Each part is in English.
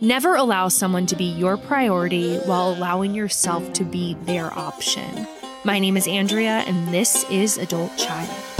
Never allow someone to be your priority while allowing yourself to be their option. My name is Andrea, and this is Adult Child.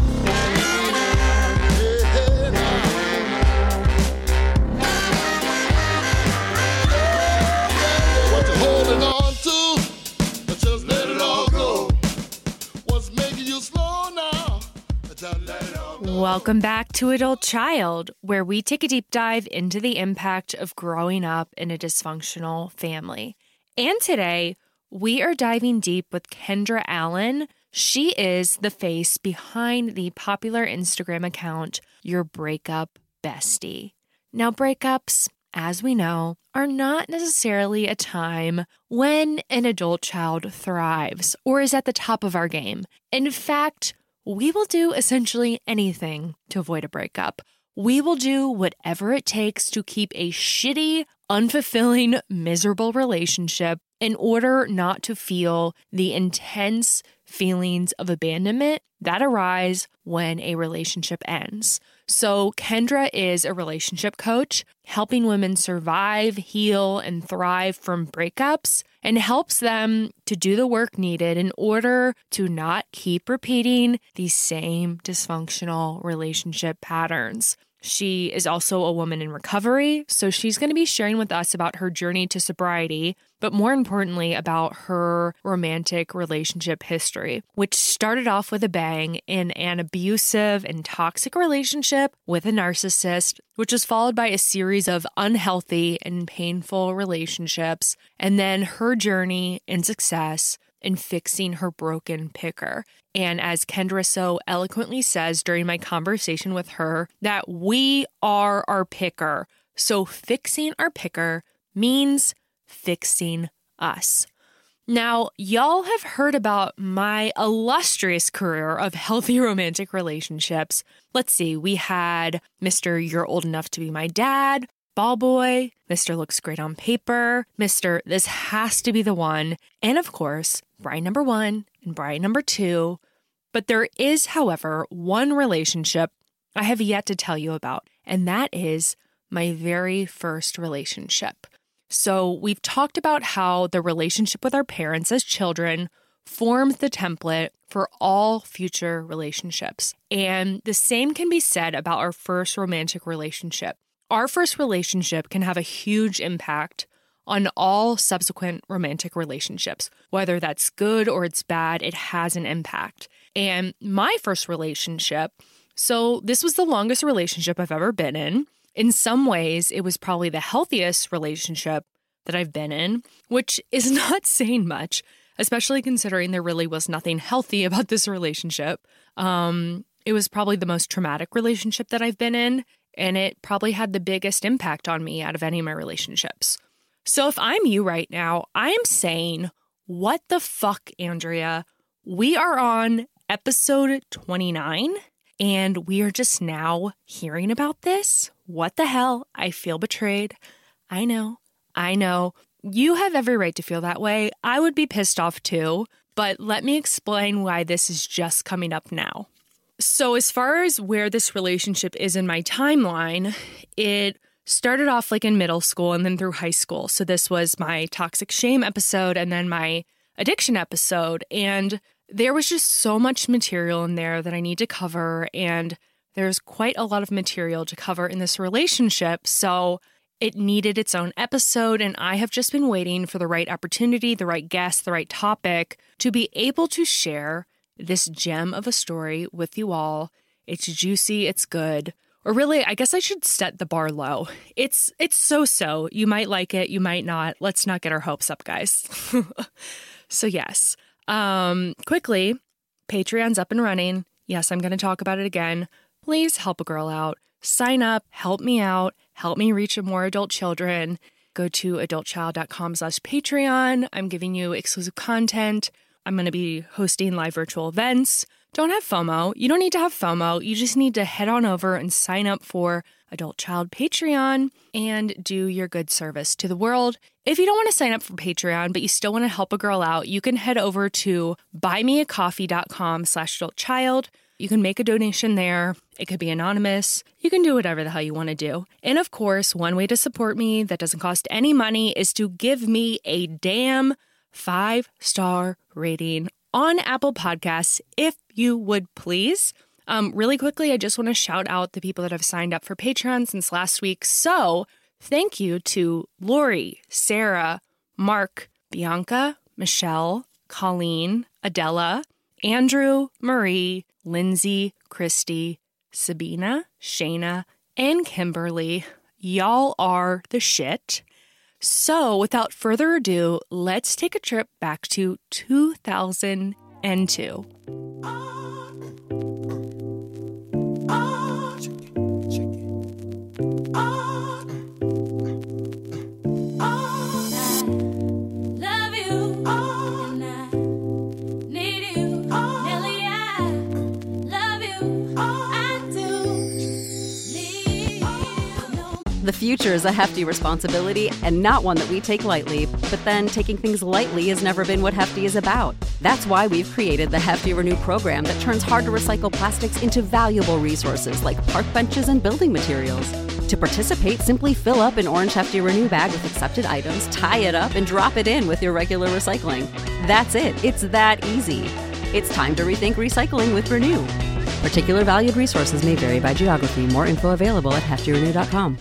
Welcome back to Adult Child, where we take a deep dive into the impact of growing up in a dysfunctional family. And today, we are diving deep with Kendra Allen. She is the face behind the popular Instagram account, Your Breakup Bestie. Now, breakups, as we know, are not necessarily a time when an adult child thrives or is at the top of our game. In fact, we will do essentially anything to avoid a breakup. We will do whatever it takes to keep a shitty, unfulfilling, miserable relationship in order not to feel the intense feelings of abandonment that arise when a relationship ends. So, Kendra is a relationship coach, helping women survive, heal, and thrive from breakups, and helps them to do the work needed in order to not keep repeating these same dysfunctional relationship patterns. She is also a woman in recovery, so she's going to be sharing with us about her journey to sobriety, but more importantly, about her romantic relationship history, which started off with a bang in an abusive and toxic relationship with a narcissist, which was followed by a series of unhealthy and painful relationships, and then her journey in success in fixing her broken picker. And as Kendra so eloquently says during my conversation with her, that we are our picker. So fixing our picker means fixing us. Now, y'all have heard about my illustrious career of healthy romantic relationships. Let's see, we had Mr. You're Old Enough to Be My Dad, Ball Boy, Mr. Looks Great on Paper, Mr. This Has to Be the One, and of course, bride number one and bride number two. But there is, however, one relationship I have yet to tell you about, and that is my very first relationship. So, we've talked about how the relationship with our parents as children forms the template for all future relationships. And the same can be said about our first romantic relationship. Our first relationship can have a huge impact on all subsequent romantic relationships. Whether that's good or it's bad, it has an impact. And my first relationship, so this was the longest relationship I've ever been in. In some ways, it was probably the healthiest relationship that I've been in, which is not saying much, especially considering there really was nothing healthy about this relationship. Um, it was probably the most traumatic relationship that I've been in, and it probably had the biggest impact on me out of any of my relationships. So if I'm you right now, I am saying, what the fuck, Andrea? We are on episode 29 and we are just now hearing about this. What the hell? I feel betrayed. I know. I know. You have every right to feel that way. I would be pissed off too, but let me explain why this is just coming up now. So, as far as where this relationship is in my timeline, it started off like in middle school and then through high school. So, this was my toxic shame episode and then my addiction episode. And there was just so much material in there that I need to cover. And there's quite a lot of material to cover in this relationship. So, it needed its own episode, and I have just been waiting for the right opportunity, the right guest, the right topic to be able to share this gem of a story with you all. It's juicy, it's good. Or really, I guess I should set the bar low. It's it's so-so. You might like it, you might not. Let's not get our hopes up, guys. so yes. Um quickly, Patreon's up and running. Yes, I'm going to talk about it again. Please help a girl out. Sign up, help me out, help me reach more adult children. Go to adultchild.com slash Patreon. I'm giving you exclusive content. I'm going to be hosting live virtual events. Don't have FOMO. You don't need to have FOMO. You just need to head on over and sign up for Adult Child Patreon and do your good service to the world. If you don't want to sign up for Patreon, but you still want to help a girl out, you can head over to buymeacoffee.com slash adultchild. You can make a donation there. It could be anonymous. You can do whatever the hell you want to do. And of course, one way to support me that doesn't cost any money is to give me a damn five star rating on Apple Podcasts, if you would please. Um, really quickly, I just want to shout out the people that have signed up for Patreon since last week. So, thank you to Lori, Sarah, Mark, Bianca, Michelle, Colleen, Adela, Andrew, Marie, Lindsay, Christy, Sabina, Shayna, and Kimberly. Y'all are the shit. So, without further ado, let's take a trip back to 2002. The future is a hefty responsibility and not one that we take lightly. But then taking things lightly has never been what Hefty is about. That's why we've created the Hefty Renew program that turns hard to recycle plastics into valuable resources like park benches and building materials. To participate, simply fill up an orange Hefty Renew bag with accepted items, tie it up, and drop it in with your regular recycling. That's it. It's that easy. It's time to rethink recycling with Renew. Particular valued resources may vary by geography. More info available at heftyrenew.com.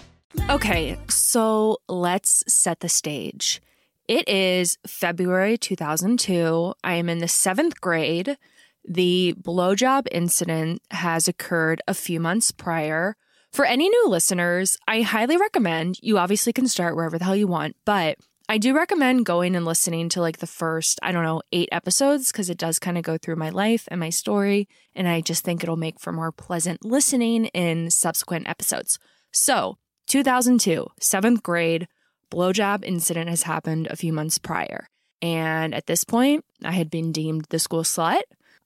Okay, so let's set the stage. It is February 2002. I am in the seventh grade. The blowjob incident has occurred a few months prior. For any new listeners, I highly recommend you obviously can start wherever the hell you want, but I do recommend going and listening to like the first, I don't know, eight episodes because it does kind of go through my life and my story. And I just think it'll make for more pleasant listening in subsequent episodes. So, 2002, seventh grade, blowjob incident has happened a few months prior. And at this point, I had been deemed the school slut.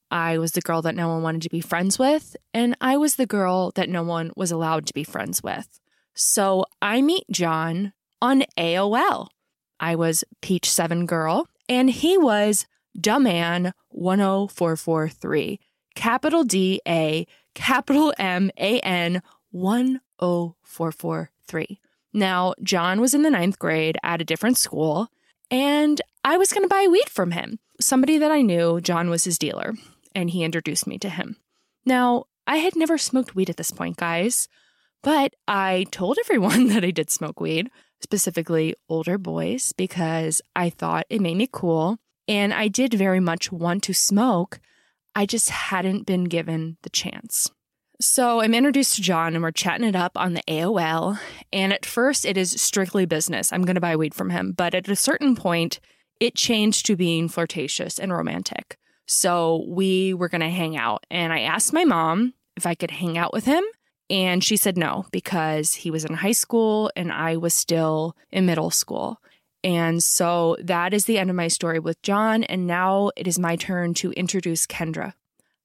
I was the girl that no one wanted to be friends with. And I was the girl that no one was allowed to be friends with. So I meet John on AOL. I was Peach 7 Girl, and he was Dumbman 10443. Capital D A, capital M A N 10443. Now, John was in the ninth grade at a different school, and I was going to buy weed from him. Somebody that I knew, John was his dealer, and he introduced me to him. Now, I had never smoked weed at this point, guys, but I told everyone that I did smoke weed, specifically older boys, because I thought it made me cool. And I did very much want to smoke. I just hadn't been given the chance. So I'm introduced to John and we're chatting it up on the AOL. And at first, it is strictly business. I'm going to buy weed from him. But at a certain point, it changed to being flirtatious and romantic. So we were going to hang out. And I asked my mom if I could hang out with him. And she said no, because he was in high school and I was still in middle school. And so that is the end of my story with John. And now it is my turn to introduce Kendra.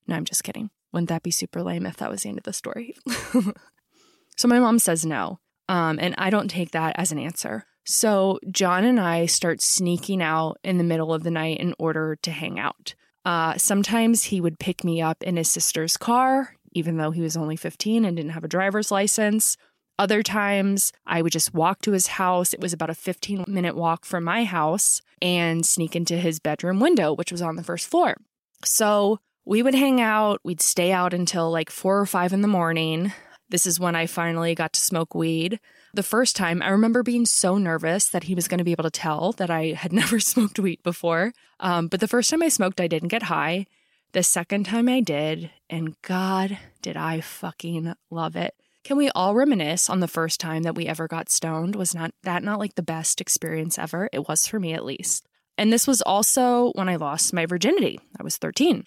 No, I'm just kidding. Wouldn't that be super lame if that was the end of the story? so my mom says no. Um, and I don't take that as an answer. So John and I start sneaking out in the middle of the night in order to hang out. Uh, sometimes he would pick me up in his sister's car, even though he was only 15 and didn't have a driver's license. Other times, I would just walk to his house. It was about a 15 minute walk from my house and sneak into his bedroom window, which was on the first floor. So we would hang out. We'd stay out until like four or five in the morning. This is when I finally got to smoke weed. The first time, I remember being so nervous that he was going to be able to tell that I had never smoked weed before. Um, but the first time I smoked, I didn't get high. The second time I did, and God, did I fucking love it. Can we all reminisce on the first time that we ever got stoned? Was not that not like the best experience ever? It was for me at least. And this was also when I lost my virginity. I was 13.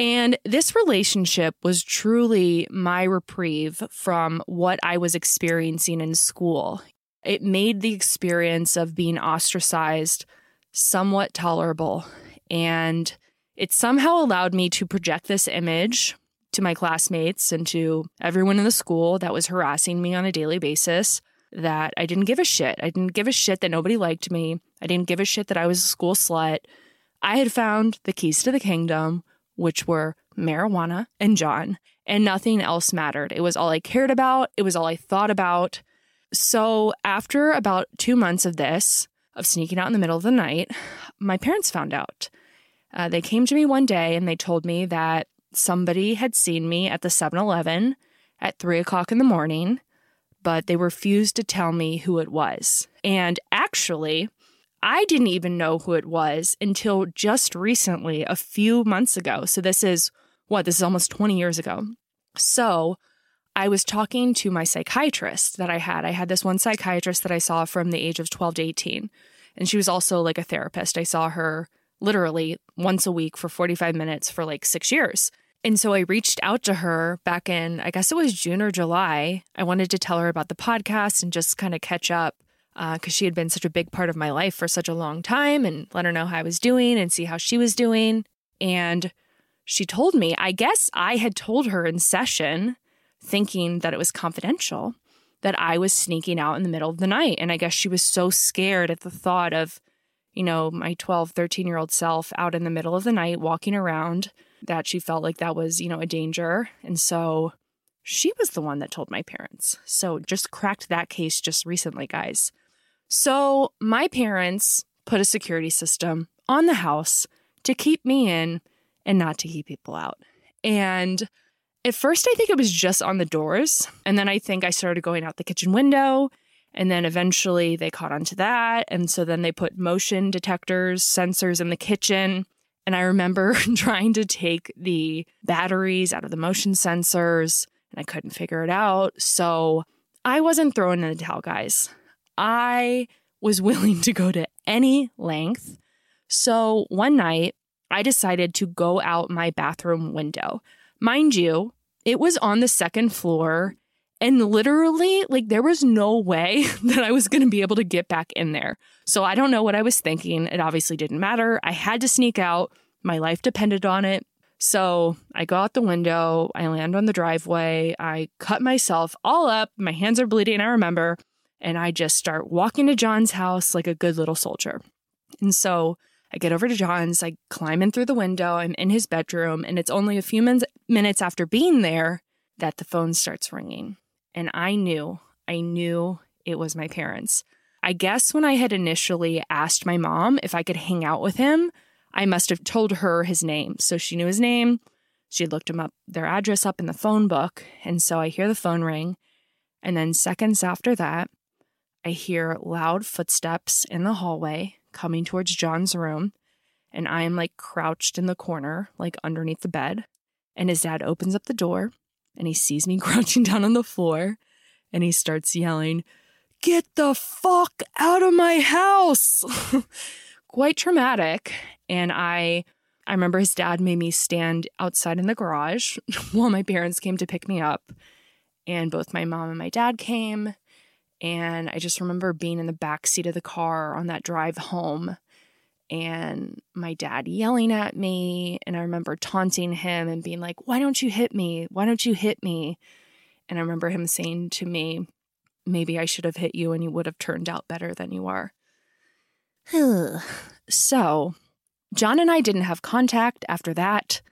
And this relationship was truly my reprieve from what I was experiencing in school. It made the experience of being ostracized somewhat tolerable. And it somehow allowed me to project this image to my classmates and to everyone in the school that was harassing me on a daily basis that I didn't give a shit. I didn't give a shit that nobody liked me. I didn't give a shit that I was a school slut. I had found the keys to the kingdom, which were marijuana and John, and nothing else mattered. It was all I cared about, it was all I thought about. So, after about two months of this, of sneaking out in the middle of the night, my parents found out. Uh, they came to me one day and they told me that somebody had seen me at the 7 Eleven at three o'clock in the morning, but they refused to tell me who it was. And actually, I didn't even know who it was until just recently, a few months ago. So, this is what? This is almost 20 years ago. So, I was talking to my psychiatrist that I had. I had this one psychiatrist that I saw from the age of 12 to 18. And she was also like a therapist. I saw her literally once a week for 45 minutes for like six years. And so I reached out to her back in, I guess it was June or July. I wanted to tell her about the podcast and just kind of catch up because uh, she had been such a big part of my life for such a long time and let her know how I was doing and see how she was doing. And she told me, I guess I had told her in session, thinking that it was confidential, that I was sneaking out in the middle of the night. And I guess she was so scared at the thought of, you know, my 12, 13 year old self out in the middle of the night walking around that she felt like that was, you know, a danger. And so she was the one that told my parents. So just cracked that case just recently, guys. So my parents put a security system on the house to keep me in and not to keep people out. And at first, I think it was just on the doors. And then I think I started going out the kitchen window. And then eventually they caught on to that. And so then they put motion detectors, sensors in the kitchen. And I remember trying to take the batteries out of the motion sensors and I couldn't figure it out. So I wasn't throwing in the towel, guys. I was willing to go to any length. So one night, I decided to go out my bathroom window. Mind you, it was on the second floor. And literally, like, there was no way that I was going to be able to get back in there. So I don't know what I was thinking. It obviously didn't matter. I had to sneak out. My life depended on it. So I go out the window. I land on the driveway. I cut myself all up. My hands are bleeding, I remember. And I just start walking to John's house like a good little soldier. And so I get over to John's, I climb in through the window, I'm in his bedroom, and it's only a few min- minutes after being there that the phone starts ringing. And I knew, I knew it was my parents. I guess when I had initially asked my mom if I could hang out with him, I must have told her his name. So she knew his name. She looked him up, their address up in the phone book. And so I hear the phone ring. And then seconds after that, I hear loud footsteps in the hallway coming towards John's room, and I am like crouched in the corner, like underneath the bed. And his dad opens up the door and he sees me crouching down on the floor and he starts yelling, Get the fuck out of my house! Quite traumatic. And I. I remember his dad made me stand outside in the garage while my parents came to pick me up. And both my mom and my dad came. And I just remember being in the back seat of the car on that drive home and my dad yelling at me. And I remember taunting him and being like, Why don't you hit me? Why don't you hit me? And I remember him saying to me, Maybe I should have hit you and you would have turned out better than you are. so, John and I didn't have contact after that.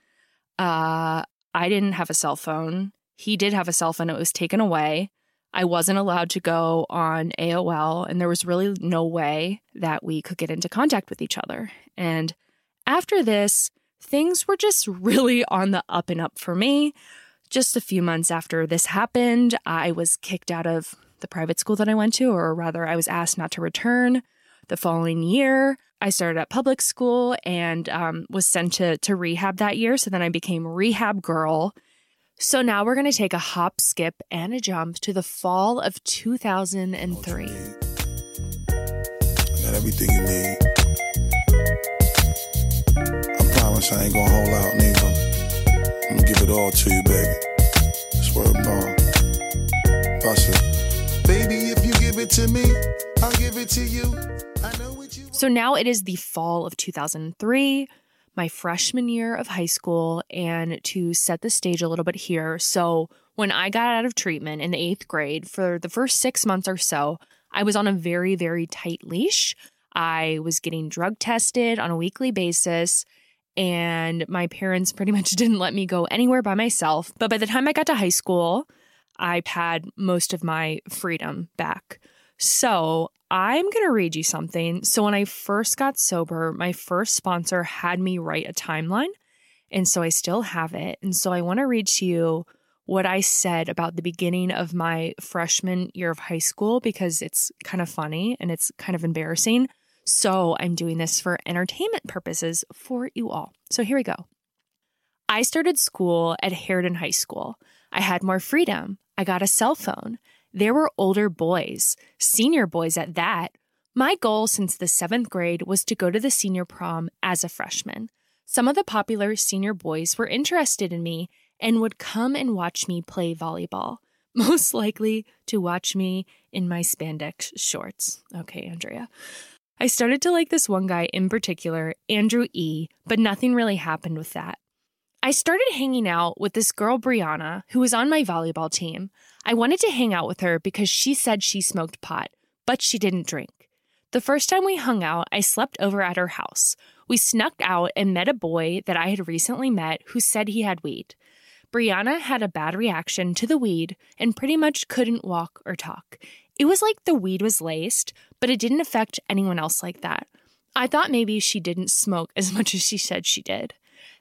Uh, I didn't have a cell phone. He did have a cell phone, it was taken away. I wasn't allowed to go on AOL, and there was really no way that we could get into contact with each other. And after this, things were just really on the up and up for me. Just a few months after this happened, I was kicked out of the private school that I went to, or rather, I was asked not to return. The following year, I started at public school and um, was sent to, to rehab that year. So then I became rehab girl so now we're going to take a hop, skip, and a jump to the fall of 2003. I got everything you need. I promise I ain't gonna hold out neither. I'm gonna give it all to you, baby. Swear bond. Bust it. Baby, if you give it to me, I'll give it to you. I know what you So now it is the fall of 2003 my freshman year of high school and to set the stage a little bit here. So, when I got out of treatment in the eighth grade, for the first six months or so, I was on a very, very tight leash. I was getting drug tested on a weekly basis. and my parents pretty much didn't let me go anywhere by myself. But by the time I got to high school, I had most of my freedom back. So I'm going to read you something. So when I first got sober, my first sponsor had me write a timeline. And so I still have it. And so I want to read to you what I said about the beginning of my freshman year of high school because it's kind of funny and it's kind of embarrassing. So I'm doing this for entertainment purposes for you all. So here we go. I started school at Harridan High School. I had more freedom. I got a cell phone. There were older boys, senior boys at that. My goal since the seventh grade was to go to the senior prom as a freshman. Some of the popular senior boys were interested in me and would come and watch me play volleyball, most likely to watch me in my spandex shorts. Okay, Andrea. I started to like this one guy in particular, Andrew E., but nothing really happened with that. I started hanging out with this girl, Brianna, who was on my volleyball team. I wanted to hang out with her because she said she smoked pot, but she didn't drink. The first time we hung out, I slept over at her house. We snuck out and met a boy that I had recently met who said he had weed. Brianna had a bad reaction to the weed and pretty much couldn't walk or talk. It was like the weed was laced, but it didn't affect anyone else like that. I thought maybe she didn't smoke as much as she said she did.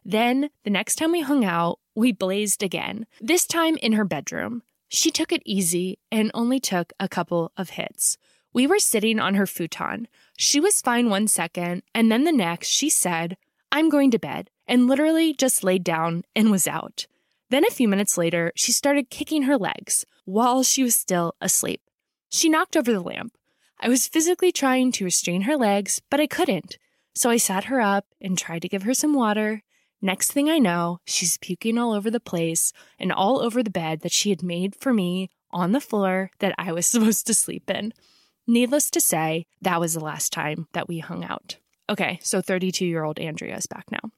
Then, the next time we hung out, we blazed again, this time in her bedroom. She took it easy and only took a couple of hits. We were sitting on her futon. She was fine one second, and then the next, she said, I'm going to bed, and literally just laid down and was out. Then a few minutes later, she started kicking her legs while she was still asleep. She knocked over the lamp. I was physically trying to restrain her legs, but I couldn't. So I sat her up and tried to give her some water. Next thing I know, she's puking all over the place and all over the bed that she had made for me on the floor that I was supposed to sleep in. Needless to say, that was the last time that we hung out. Okay, so 32 year old Andrea is back now.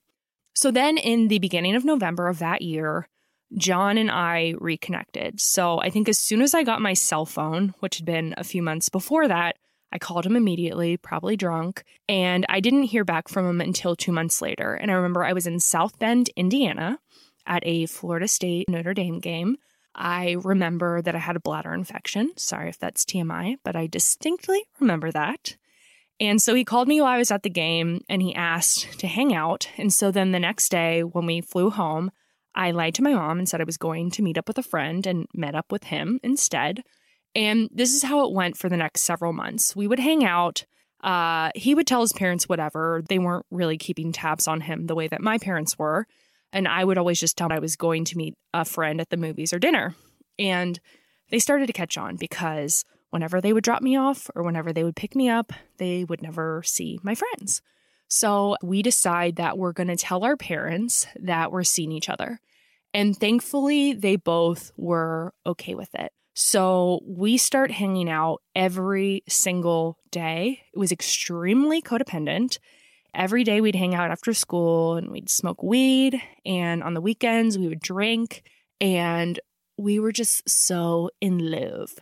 So then in the beginning of November of that year, John and I reconnected. So I think as soon as I got my cell phone, which had been a few months before that, I called him immediately, probably drunk, and I didn't hear back from him until two months later. And I remember I was in South Bend, Indiana, at a Florida State Notre Dame game. I remember that I had a bladder infection. Sorry if that's TMI, but I distinctly remember that. And so he called me while I was at the game and he asked to hang out. And so then the next day, when we flew home, I lied to my mom and said I was going to meet up with a friend and met up with him instead. And this is how it went for the next several months. We would hang out. Uh, he would tell his parents whatever. They weren't really keeping tabs on him the way that my parents were. And I would always just tell him I was going to meet a friend at the movies or dinner. And they started to catch on because whenever they would drop me off or whenever they would pick me up, they would never see my friends. So we decide that we're going to tell our parents that we're seeing each other. And thankfully, they both were okay with it. So we start hanging out every single day. It was extremely codependent. Every day we'd hang out after school and we'd smoke weed. And on the weekends, we would drink. And we were just so in love.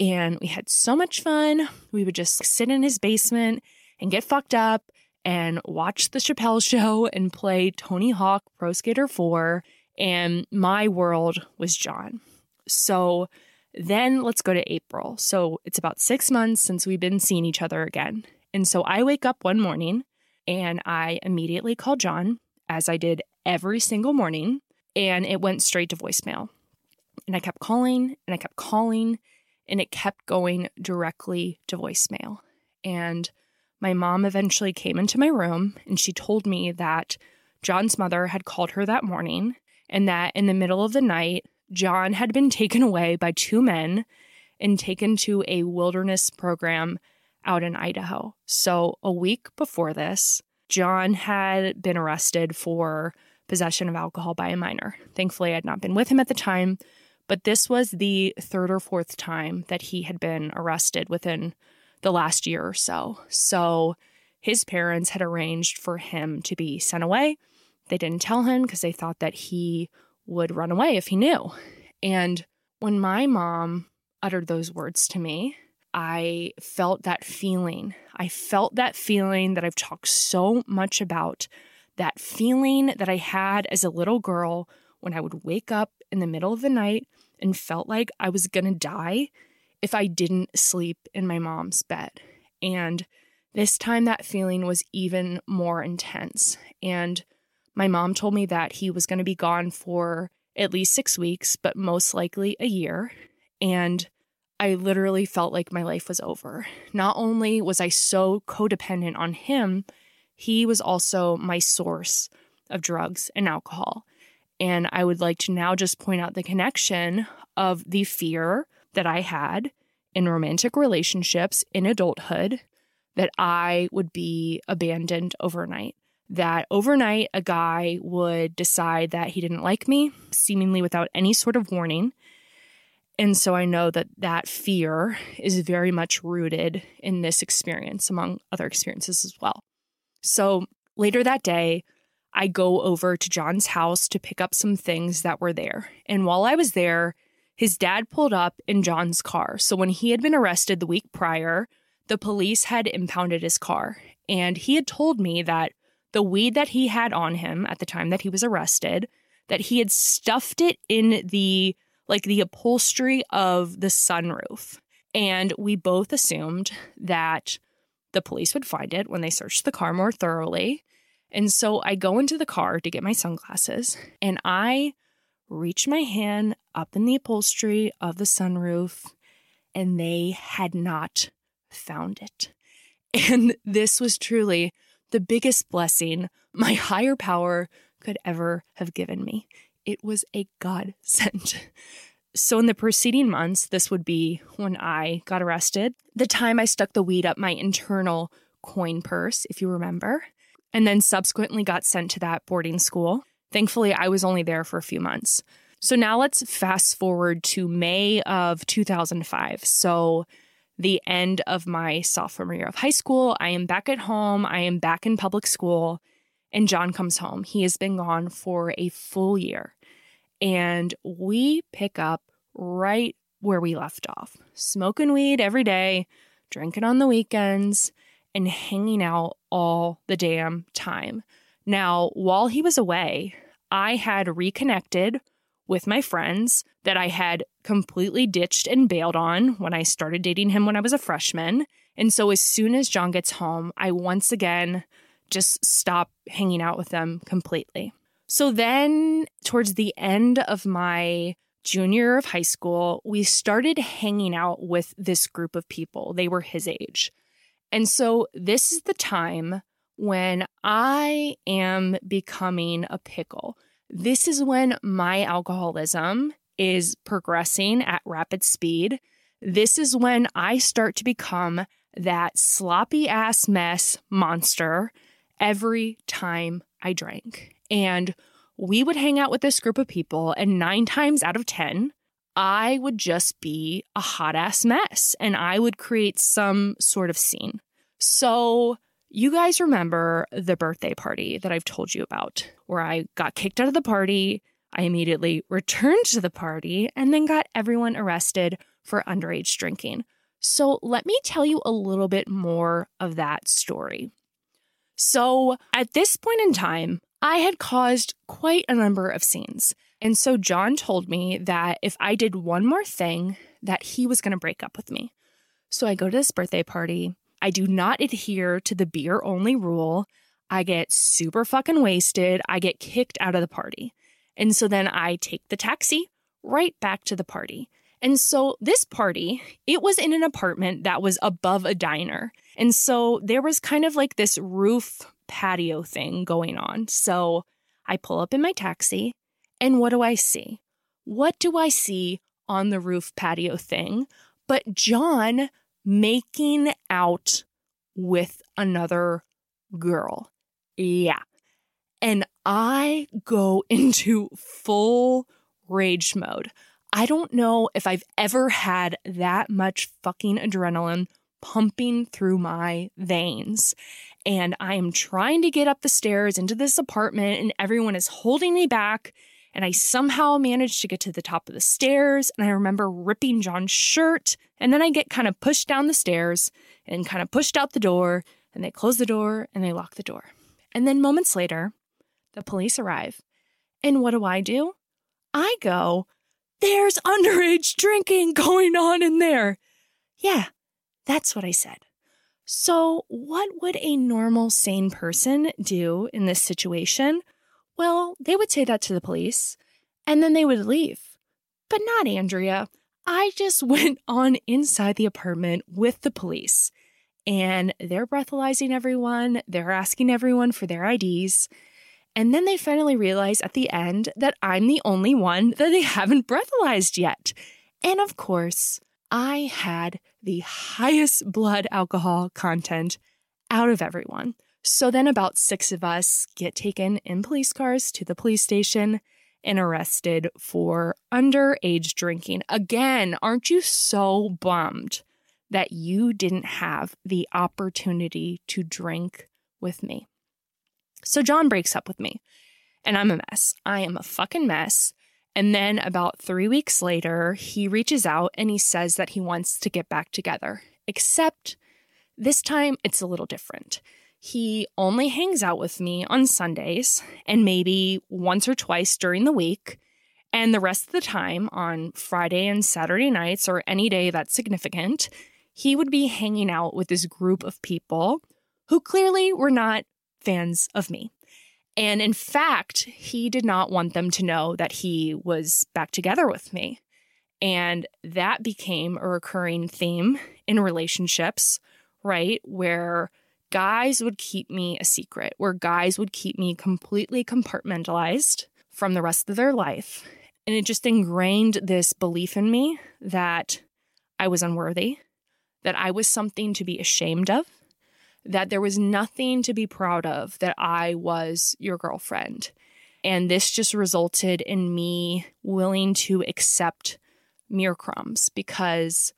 And we had so much fun. We would just sit in his basement and get fucked up and watch the Chappelle show and play Tony Hawk Pro Skater 4. And my world was John. So then let's go to April. So it's about six months since we've been seeing each other again. And so I wake up one morning and I immediately call John, as I did every single morning, and it went straight to voicemail. And I kept calling and I kept calling, and it kept going directly to voicemail. And my mom eventually came into my room and she told me that John's mother had called her that morning and that in the middle of the night, John had been taken away by two men and taken to a wilderness program out in Idaho. So, a week before this, John had been arrested for possession of alcohol by a minor. Thankfully, I had not been with him at the time, but this was the third or fourth time that he had been arrested within the last year or so. So his parents had arranged for him to be sent away. They didn't tell him because they thought that he would run away if he knew. And when my mom uttered those words to me, I felt that feeling. I felt that feeling that I've talked so much about that feeling that I had as a little girl when I would wake up in the middle of the night and felt like I was going to die if I didn't sleep in my mom's bed. And this time that feeling was even more intense. And my mom told me that he was going to be gone for at least six weeks, but most likely a year. And I literally felt like my life was over. Not only was I so codependent on him, he was also my source of drugs and alcohol. And I would like to now just point out the connection of the fear that I had in romantic relationships in adulthood that I would be abandoned overnight. That overnight, a guy would decide that he didn't like me, seemingly without any sort of warning. And so I know that that fear is very much rooted in this experience, among other experiences as well. So later that day, I go over to John's house to pick up some things that were there. And while I was there, his dad pulled up in John's car. So when he had been arrested the week prior, the police had impounded his car. And he had told me that the weed that he had on him at the time that he was arrested, that he had stuffed it in the like the upholstery of the sunroof. And we both assumed that the police would find it when they searched the car more thoroughly. And so I go into the car to get my sunglasses and I reach my hand up in the upholstery of the sunroof and they had not found it. And this was truly the biggest blessing my higher power could ever have given me. It was a godsend. So, in the preceding months, this would be when I got arrested, the time I stuck the weed up my internal coin purse, if you remember, and then subsequently got sent to that boarding school. Thankfully, I was only there for a few months. So, now let's fast forward to May of 2005. So, the end of my sophomore year of high school. I am back at home. I am back in public school. And John comes home. He has been gone for a full year. And we pick up right where we left off smoking weed every day, drinking on the weekends, and hanging out all the damn time. Now, while he was away, I had reconnected with my friends that I had completely ditched and bailed on when I started dating him when I was a freshman. And so as soon as John gets home, I once again just stop hanging out with them completely. So then, towards the end of my junior of high school, we started hanging out with this group of people. They were his age. And so, this is the time when I am becoming a pickle. This is when my alcoholism is progressing at rapid speed. This is when I start to become that sloppy ass mess monster every time I drank. And we would hang out with this group of people, and nine times out of 10, I would just be a hot ass mess and I would create some sort of scene. So, you guys remember the birthday party that I've told you about, where I got kicked out of the party. I immediately returned to the party and then got everyone arrested for underage drinking. So, let me tell you a little bit more of that story. So, at this point in time, I had caused quite a number of scenes. And so John told me that if I did one more thing, that he was going to break up with me. So I go to this birthday party. I do not adhere to the beer only rule. I get super fucking wasted. I get kicked out of the party. And so then I take the taxi right back to the party. And so this party, it was in an apartment that was above a diner. And so there was kind of like this roof patio thing going on. So I pull up in my taxi, and what do I see? What do I see on the roof patio thing? But John making out with another girl. Yeah. And I go into full rage mode. I don't know if I've ever had that much fucking adrenaline pumping through my veins. And I am trying to get up the stairs into this apartment, and everyone is holding me back. And I somehow managed to get to the top of the stairs. And I remember ripping John's shirt. And then I get kind of pushed down the stairs and kind of pushed out the door. And they close the door and they lock the door. And then moments later, the police arrive. And what do I do? I go, there's underage drinking going on in there. Yeah, that's what I said. So, what would a normal, sane person do in this situation? Well, they would say that to the police and then they would leave. But not Andrea. I just went on inside the apartment with the police and they're breathalyzing everyone, they're asking everyone for their IDs. And then they finally realize at the end that I'm the only one that they haven't breathalyzed yet. And of course, I had the highest blood alcohol content out of everyone. So then about six of us get taken in police cars to the police station and arrested for underage drinking. Again, aren't you so bummed that you didn't have the opportunity to drink with me? So John breaks up with me, and I'm a mess. I am a fucking mess. And then about three weeks later, he reaches out and he says that he wants to get back together. Except this time it's a little different. He only hangs out with me on Sundays and maybe once or twice during the week. And the rest of the time on Friday and Saturday nights or any day that's significant, he would be hanging out with this group of people who clearly were not fans of me. And in fact, he did not want them to know that he was back together with me. And that became a recurring theme in relationships, right? Where guys would keep me a secret, where guys would keep me completely compartmentalized from the rest of their life. And it just ingrained this belief in me that I was unworthy, that I was something to be ashamed of, that there was nothing to be proud of, that I was your girlfriend. And this just resulted in me willing to accept mere crumbs because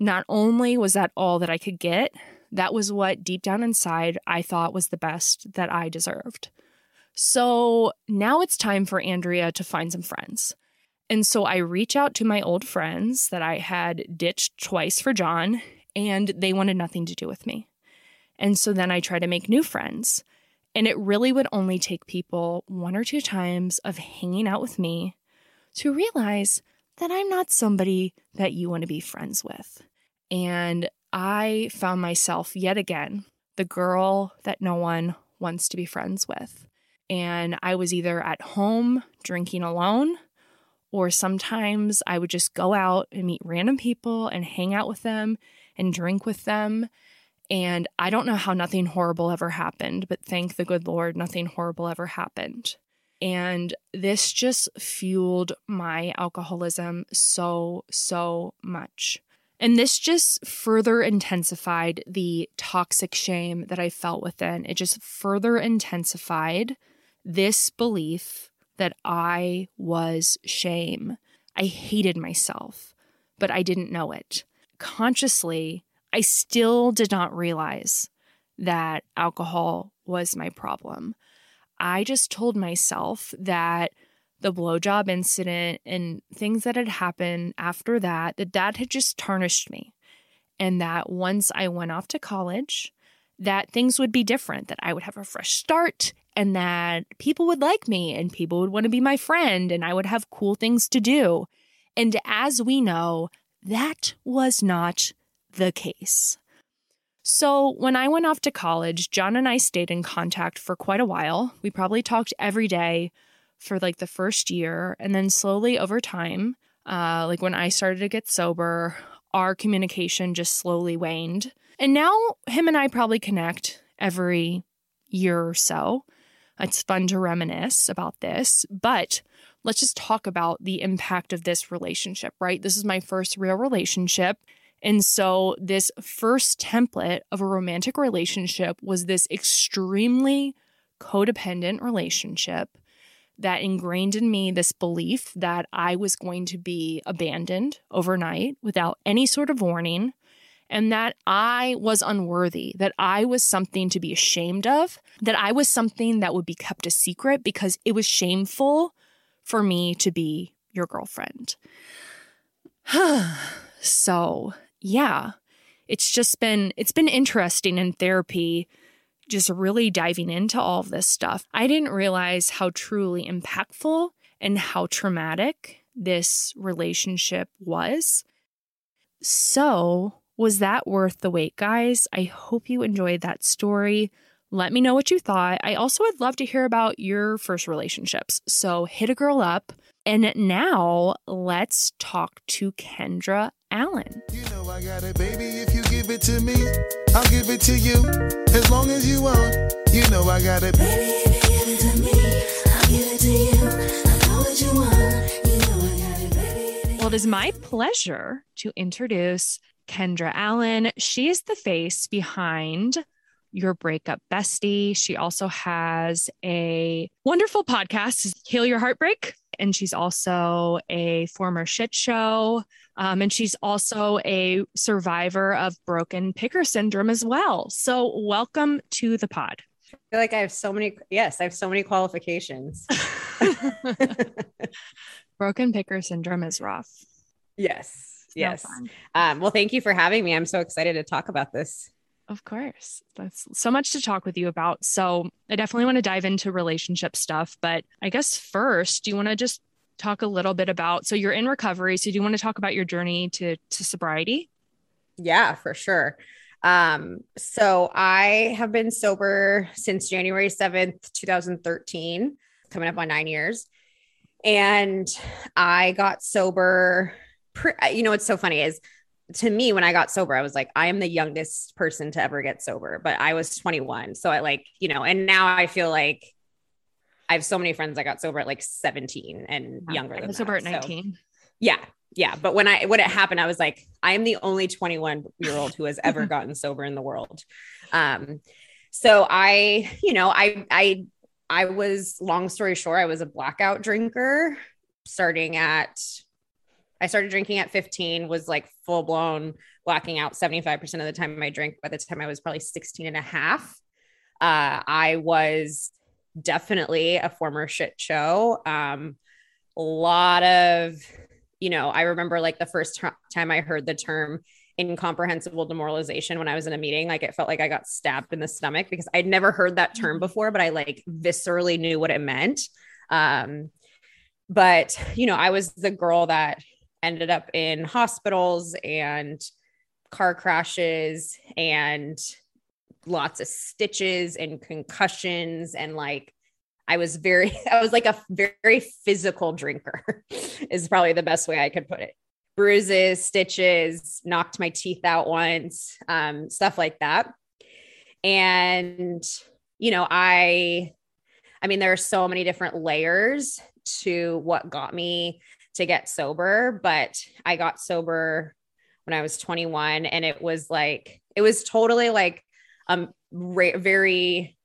not only was that all that I could get, that was what deep down inside I thought was the best that I deserved. So now it's time for Andrea to find some friends. And so I reach out to my old friends that I had ditched twice for John, and they wanted nothing to do with me. And so then I try to make new friends. And it really would only take people one or two times of hanging out with me to realize that I'm not somebody that you want to be friends with. And I found myself yet again the girl that no one wants to be friends with. And I was either at home drinking alone, or sometimes I would just go out and meet random people and hang out with them and drink with them. And I don't know how nothing horrible ever happened, but thank the good Lord, nothing horrible ever happened. And this just fueled my alcoholism so, so much. And this just further intensified the toxic shame that I felt within. It just further intensified this belief that I was shame. I hated myself, but I didn't know it. Consciously, I still did not realize that alcohol was my problem. I just told myself that the blowjob incident and things that had happened after that, that that had just tarnished me. And that once I went off to college, that things would be different, that I would have a fresh start and that people would like me and people would want to be my friend and I would have cool things to do. And as we know, that was not the case. So, when I went off to college, John and I stayed in contact for quite a while. We probably talked every day for like the first year. And then slowly over time, uh, like when I started to get sober, our communication just slowly waned. And now him and I probably connect every year or so. It's fun to reminisce about this, but let's just talk about the impact of this relationship, right? This is my first real relationship. And so, this first template of a romantic relationship was this extremely codependent relationship that ingrained in me this belief that I was going to be abandoned overnight without any sort of warning, and that I was unworthy, that I was something to be ashamed of, that I was something that would be kept a secret because it was shameful for me to be your girlfriend. so, yeah, it's just been it's been interesting in therapy just really diving into all of this stuff, I didn't realize how truly impactful and how traumatic this relationship was. So, was that worth the wait, guys? I hope you enjoyed that story. Let me know what you thought. I also would love to hear about your first relationships. So, hit a girl up. And now let's talk to Kendra Allen. You know I got it, baby. If you give it to me, I'll give it to you. As long as you want, you know I got it. Baby, if you give it to me, I'll give it to you. I know what you want. You know I got it, baby. Well, it is my pleasure to introduce Kendra Allen. She is the face behind your breakup bestie. She also has a wonderful podcast, Heal Your Heartbreak. And she's also a former shit show. Um, and she's also a survivor of broken picker syndrome as well. So, welcome to the pod. I feel like I have so many. Yes, I have so many qualifications. broken picker syndrome is rough. yes, It's no yes. Um, well, thank you for having me. I'm so excited to talk about this. Of course. That's so much to talk with you about. So I definitely want to dive into relationship stuff. But I guess first, do you want to just talk a little bit about so you're in recovery. So do you want to talk about your journey to to sobriety? Yeah, for sure. Um, so I have been sober since January 7th, 2013, coming up on nine years. And I got sober. Pre- you know, what's so funny is to me, when I got sober, I was like, I am the youngest person to ever get sober, but I was 21. So I like, you know, and now I feel like I have so many friends that got sober at like 17 and younger I than was that. sober at So- 19. yeah yeah but when i when it happened i was like i am the only 21 year old who has ever gotten sober in the world um so i you know i i i was long story short i was a blackout drinker starting at i started drinking at 15 was like full blown blacking out 75% of the time i drank by the time i was probably 16 and a half. Uh i was definitely a former shit show. Um a lot of you know i remember like the first t- time i heard the term incomprehensible demoralization when i was in a meeting like it felt like i got stabbed in the stomach because i'd never heard that term before but i like viscerally knew what it meant. Um but you know i was the girl that ended up in hospitals and car crashes and lots of stitches and concussions and like I was very, I was like a very physical drinker, is probably the best way I could put it. Bruises, stitches, knocked my teeth out once, um, stuff like that. And, you know, I, I mean, there are so many different layers to what got me to get sober, but I got sober when I was 21 and it was like, it was totally like, um, ra- very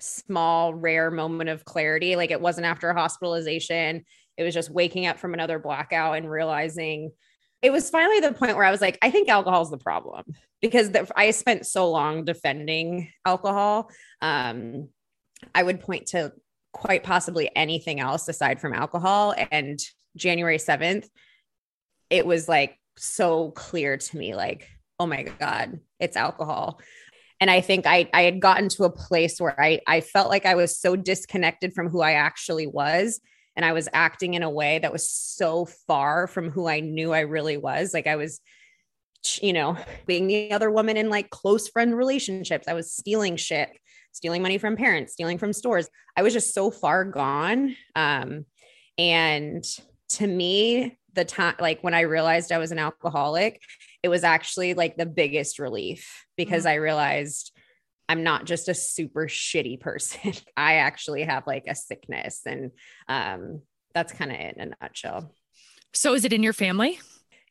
small, rare moment of clarity. Like it wasn't after a hospitalization. It was just waking up from another blackout and realizing it was finally the point where I was like, I think alcohol is the problem because the, I spent so long defending alcohol. Um, I would point to quite possibly anything else aside from alcohol. And January 7th, it was like so clear to me like, oh my God, it's alcohol. And i think i i had gotten to a place where i i felt like i was so disconnected from who i actually was. And i was acting in a way that was so far from who i knew i really was. Like i was you know being the other woman in like close friend relationships. I was stealing shit stealing money from parents stealing from stores. I was just so far gone. Um and to me the time like when i realized i was an alcoholic it was actually like the biggest relief because I realized I'm not just a super shitty person. I actually have like a sickness. And um, that's kind of it in a nutshell. So is it in your family?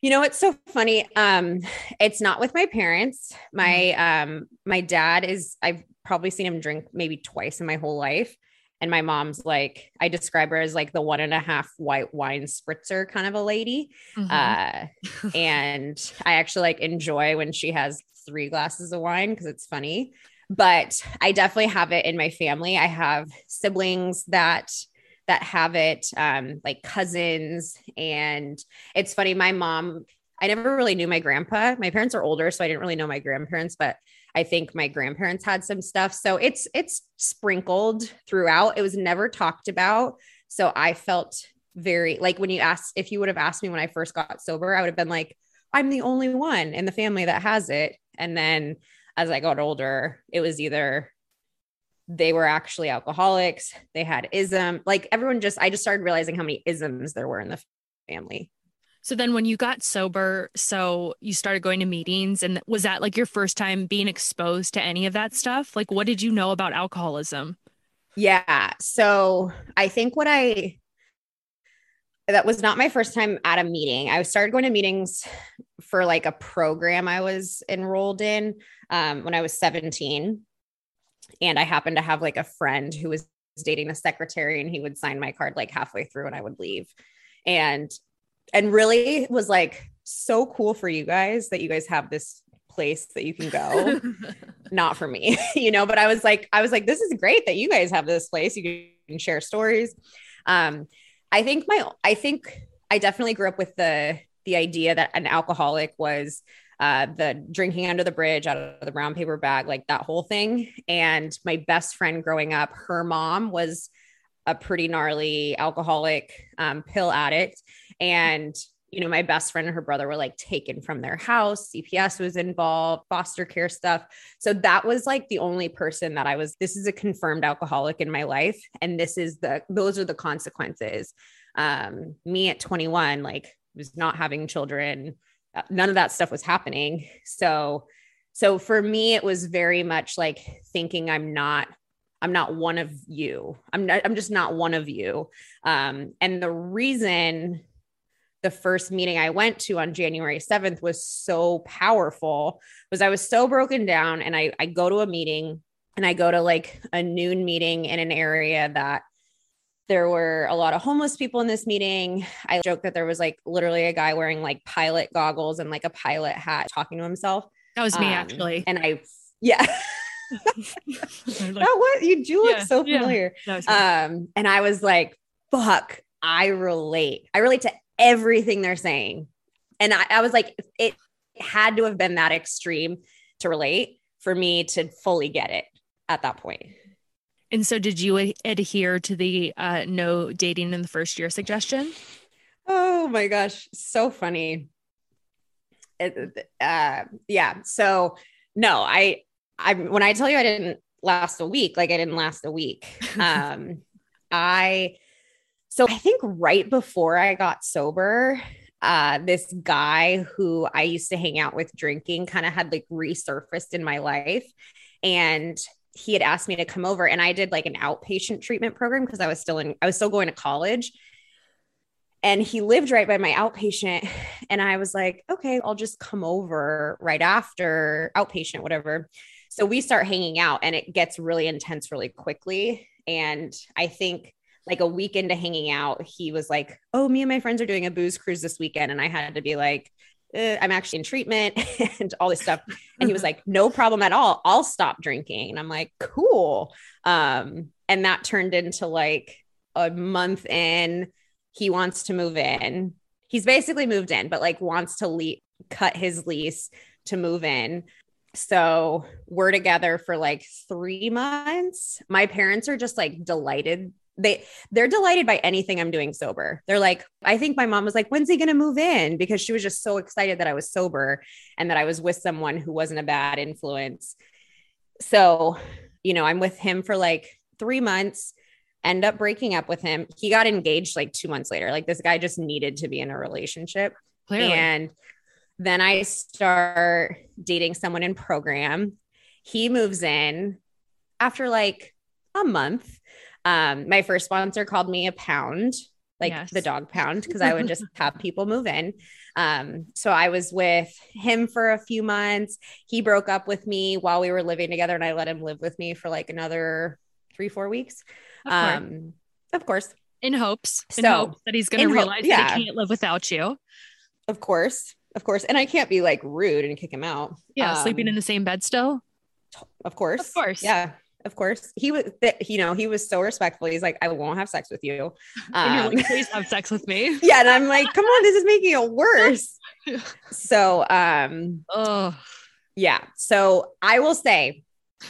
You know, it's so funny. Um, it's not with my parents. My um, my dad is, I've probably seen him drink maybe twice in my whole life. And my mom's like, I describe her as like the one and a half white wine spritzer kind of a lady. Mhm. Uh, and I actually like enjoy when she has three glasses of wine because it's funny. But I definitely have it in my family. I have siblings that that have it, um, like cousins, and it's funny. My mom, I never really knew my grandpa. My parents are older, so I didn't really know my grandparents, but I think my grandparents had some stuff. So it's it's sprinkled throughout. It was never talked about. So I felt very like when you asked if you would have asked me when I first got sober, I would have been like, I'm the only one in the family that has it. And then as I got older, it was either they were actually alcoholics, they had ism, like everyone just I just started realizing how many isms there were in the family. So then when you got sober, so you started going to meetings and was that like your first time being exposed to any of that stuff? Like what did you know about alcoholism? Yeah. So I think what I that was not my first time at a meeting. I started going to meetings for like a program I was enrolled in um, when I was 17. And I happened to have like a friend who was dating a secretary and he would sign my card like halfway through and I would leave. And and really was like so cool for you guys that you guys have this place that you can go. Not for me, you know, but I was like, I was like, this is great that you guys have this place. You can share stories. Um, I think my, I think I definitely grew up with the the idea that an alcoholic was uh, the drinking under the bridge out of the brown paper bag, like that whole thing. And my best friend growing up, her mom was a pretty gnarly alcoholic um, pill addict. And, you know, my best friend and her brother were like taken from their house. CPS was involved, foster care stuff. So that was like the only person that I was, this is a confirmed alcoholic in my life. And this is the, those are the consequences. Um, me at 21, like, was not having children. Uh, None of that stuff was happening. So, so for me, it was very much like thinking I'm not I'm not one of you. I'm not, I'm just not one of you. Um, and the reason the first meeting I went to on January 7th was so powerful was I was so broken down and I, I go to a meeting and I go to like a noon meeting in an area that there were a lot of homeless people in this meeting. I joke that there was like literally a guy wearing like pilot goggles and like a pilot hat talking to himself. That was me Um, actually. And I, yeah. That what you do look Yeah, so familiar. was. Um, and I was like, fuck, I relate. I relate to everything they're saying. And I, I was like, it had to have been that extreme to relate for me to fully get it at that point. and so did you adhere to the uh, no dating in the first year suggestion? Oh my gosh, so funny. It- uh, yeah. So no, I, I when I tell you I didn't last a week, like I didn't last a week. Um, I, so I think right before I got sober, uh, this guy who I used to hang out with drinking kind of had like resurfaced in my life, and he had asked me to come over, and I did like an outpatient treatment program because I was still in, I was still going to college. And he lived right by my outpatient and i was like okay i'll just come over right after outpatient whatever. So we start hanging out and it gets really intense really quickly and i think like a week into hanging out he was like oh me and my friends are doing a booze cruise this weekend and i had to be like "Uh, i'm actually in treatment and all this stuff and he was like no problem at all i'll stop drinking and i'm like cool um and that turned into like a month in he wants to move in. He's basically moved in, but like wants to le- cut his lease to move in. So we're together for like three months. My parents are just like delighted. They they're delighted by anything I'm doing sober. They're like, I think my mom was like, when's he gonna move in? Because she was just so excited that I was sober and that I was with someone who wasn't a bad influence. So, you know, I'm with him for like three months end up breaking up with him. He got engaged like two months later. Like this guy just needed to be in a relationship. Clearly. And then I start dating someone in program. He moves in after like a month. Um, my first sponsor called me a pound, like Yes. the dog pound, because I would just have people move in. Um, so I was with him for a few months. He broke up with me while we were living together, and I let him live with me for like another three, four weeks. Of course. Um, of course, in hopes, in so, hopes that he's going to realize that yeah. he can't live without you. of course, of course, and I can't be like rude and kick him out. Yeah, sleeping Um, in the same bed still. Of course. Of course. Yeah. Of course. He was, th- you know, he was so respectful. He's like, I won't have sex with you. Um, like, please have sex with me. yeah. And I'm like, come on, this is making it worse. so, um, Oh, Yeah. So I will say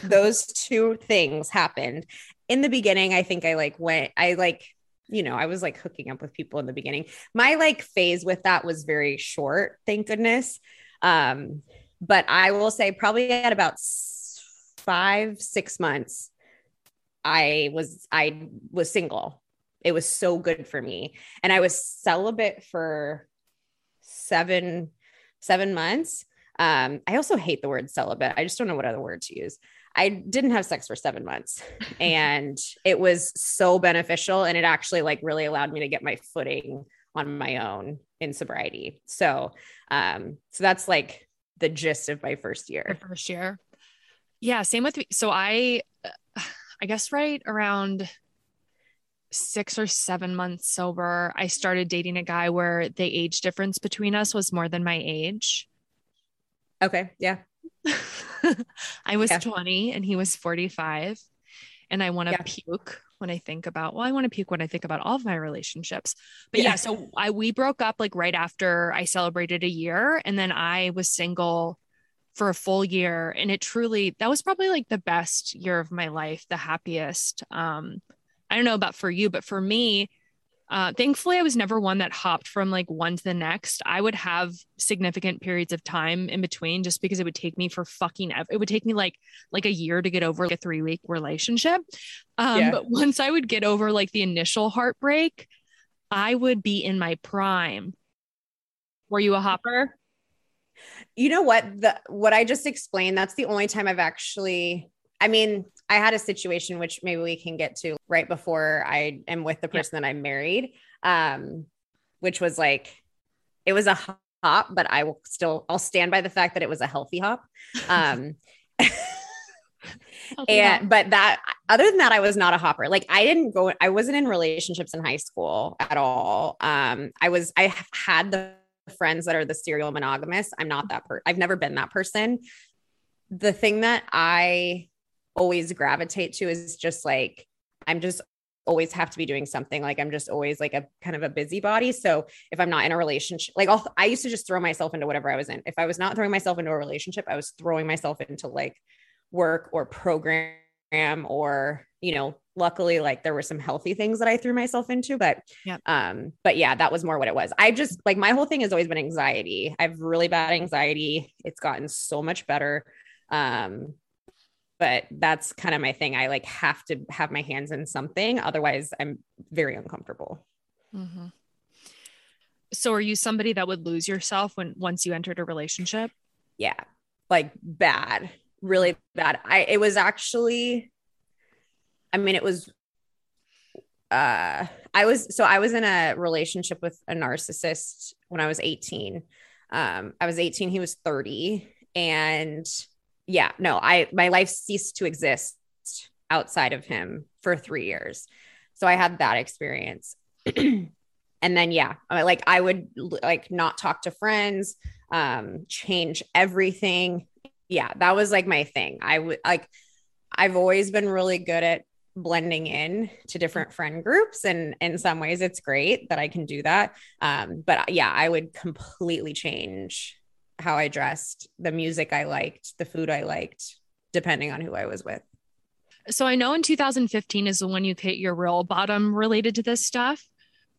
those two things happened in the beginning. I think I like went, I like, you know, I was like hooking up with people in the beginning. My like phase with that was very short, thank goodness. Um, but I will say probably at about five, six months, I was I was single. It was so good for me. And I was celibate for seven, seven months. Um, I also hate the word celibate. I just don't know what other word to use. I didn't have sex for seven months and it was so beneficial. And it actually like really allowed me to get my footing on my own in sobriety. So um, so that's like the gist of my first the year. first year. Yeah, same with me. So I, uh, I guess right around six or seven months sober, I started dating a guy where the age difference between us was more than my age. Okay. Yeah. I was Yeah. 20 and he was 45. And I want to Yeah. puke when I think about, well, I want to puke when I think about all of my relationships. But yeah, Yeah. so I we broke up like right after I celebrated a year and then I was single for a full year and it truly that was probably like the best year of my life, the happiest. Um I don't know about for you, but for me, uh, thankfully, I was never one that hopped from like one to the next. I would have significant periods of time in between just because it would take me for fucking, ev- it would take me like, like a year to get over like a three week relationship. Um, Yeah. But once I would get over like the initial heartbreak, I would be in my prime. Were you a hopper? You know what? The what I just explained, that's the only time I've actually I mean, I had a situation which maybe we can get to right before I am with the Yeah. person that I'm married. Um, which was like it was a hop, but I will still I'll stand by the fact that it was a healthy hop. Um and but that other than that i was not a hopper like i didn't go i wasn't in relationships in high school at all um i was i had the friends that are the serial monogamous i'm not that per i've never been that person. The thing that i always gravitate to is just like i'm just always have to be doing something. Like i'm just always like a kind of a busybody. So if i'm not in a relationship like I'll, i used to just throw myself into whatever i was in. If i was not throwing myself into a relationship i was throwing myself into like work or program or you know luckily like there were some healthy things that i threw myself into but Yep. um but yeah that was more what it was. I just like my whole thing has always been anxiety. I have really bad anxiety. It's gotten so much better. Um but that's kind of my thing. I like have to have my hands in something. Otherwise i'm very uncomfortable. Mhm. So are you somebody that would lose yourself when once you entered a relationship? yeah. Like bad. Really bad. I it was actually i mean it was uh i was so i was in a relationship with a narcissist when i was 18 um i was 18 he was 30 and yeah no i my life ceased to exist outside of him for 3 years. So i had that experience. And then yeah like i would like not talk to friends um change everything. Yeah that was like my thing. I would like i've always been really good at blending in to different friend groups and in some ways it's great that i can do that um but yeah i would completely change how i dressed the music i liked the food i liked depending on who i was with So I know in 2015 is the one you hit your real bottom related to this stuff.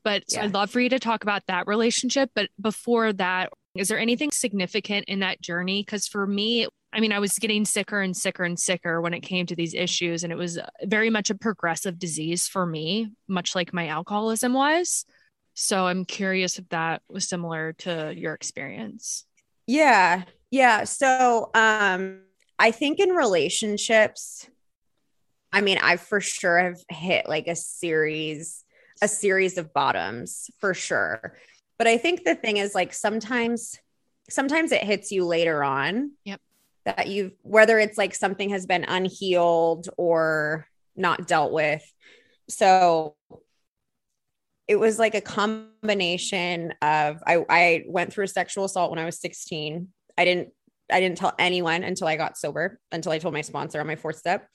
But so Yeah. I'd love for you to talk about that relationship. But before that, is there anything significant in that journey? Because for me, I mean, I was getting sicker and sicker and sicker when it came to these issues. And it was very much a progressive disease for me, much like my alcoholism was. So I'm curious if that was similar to your experience. Yeah. Yeah. So um I think in relationships, I mean, I for sure have hit like a series, a series of bottoms for sure. But I think the thing is like sometimes sometimes it hits you later on. Yep. That you've whether it's like something has been unhealed or not dealt with. So it was like a combination of I, I went through a sexual assault when I was 16. I didn't I didn't tell anyone until I got sober, until I told my sponsor on my fourth step.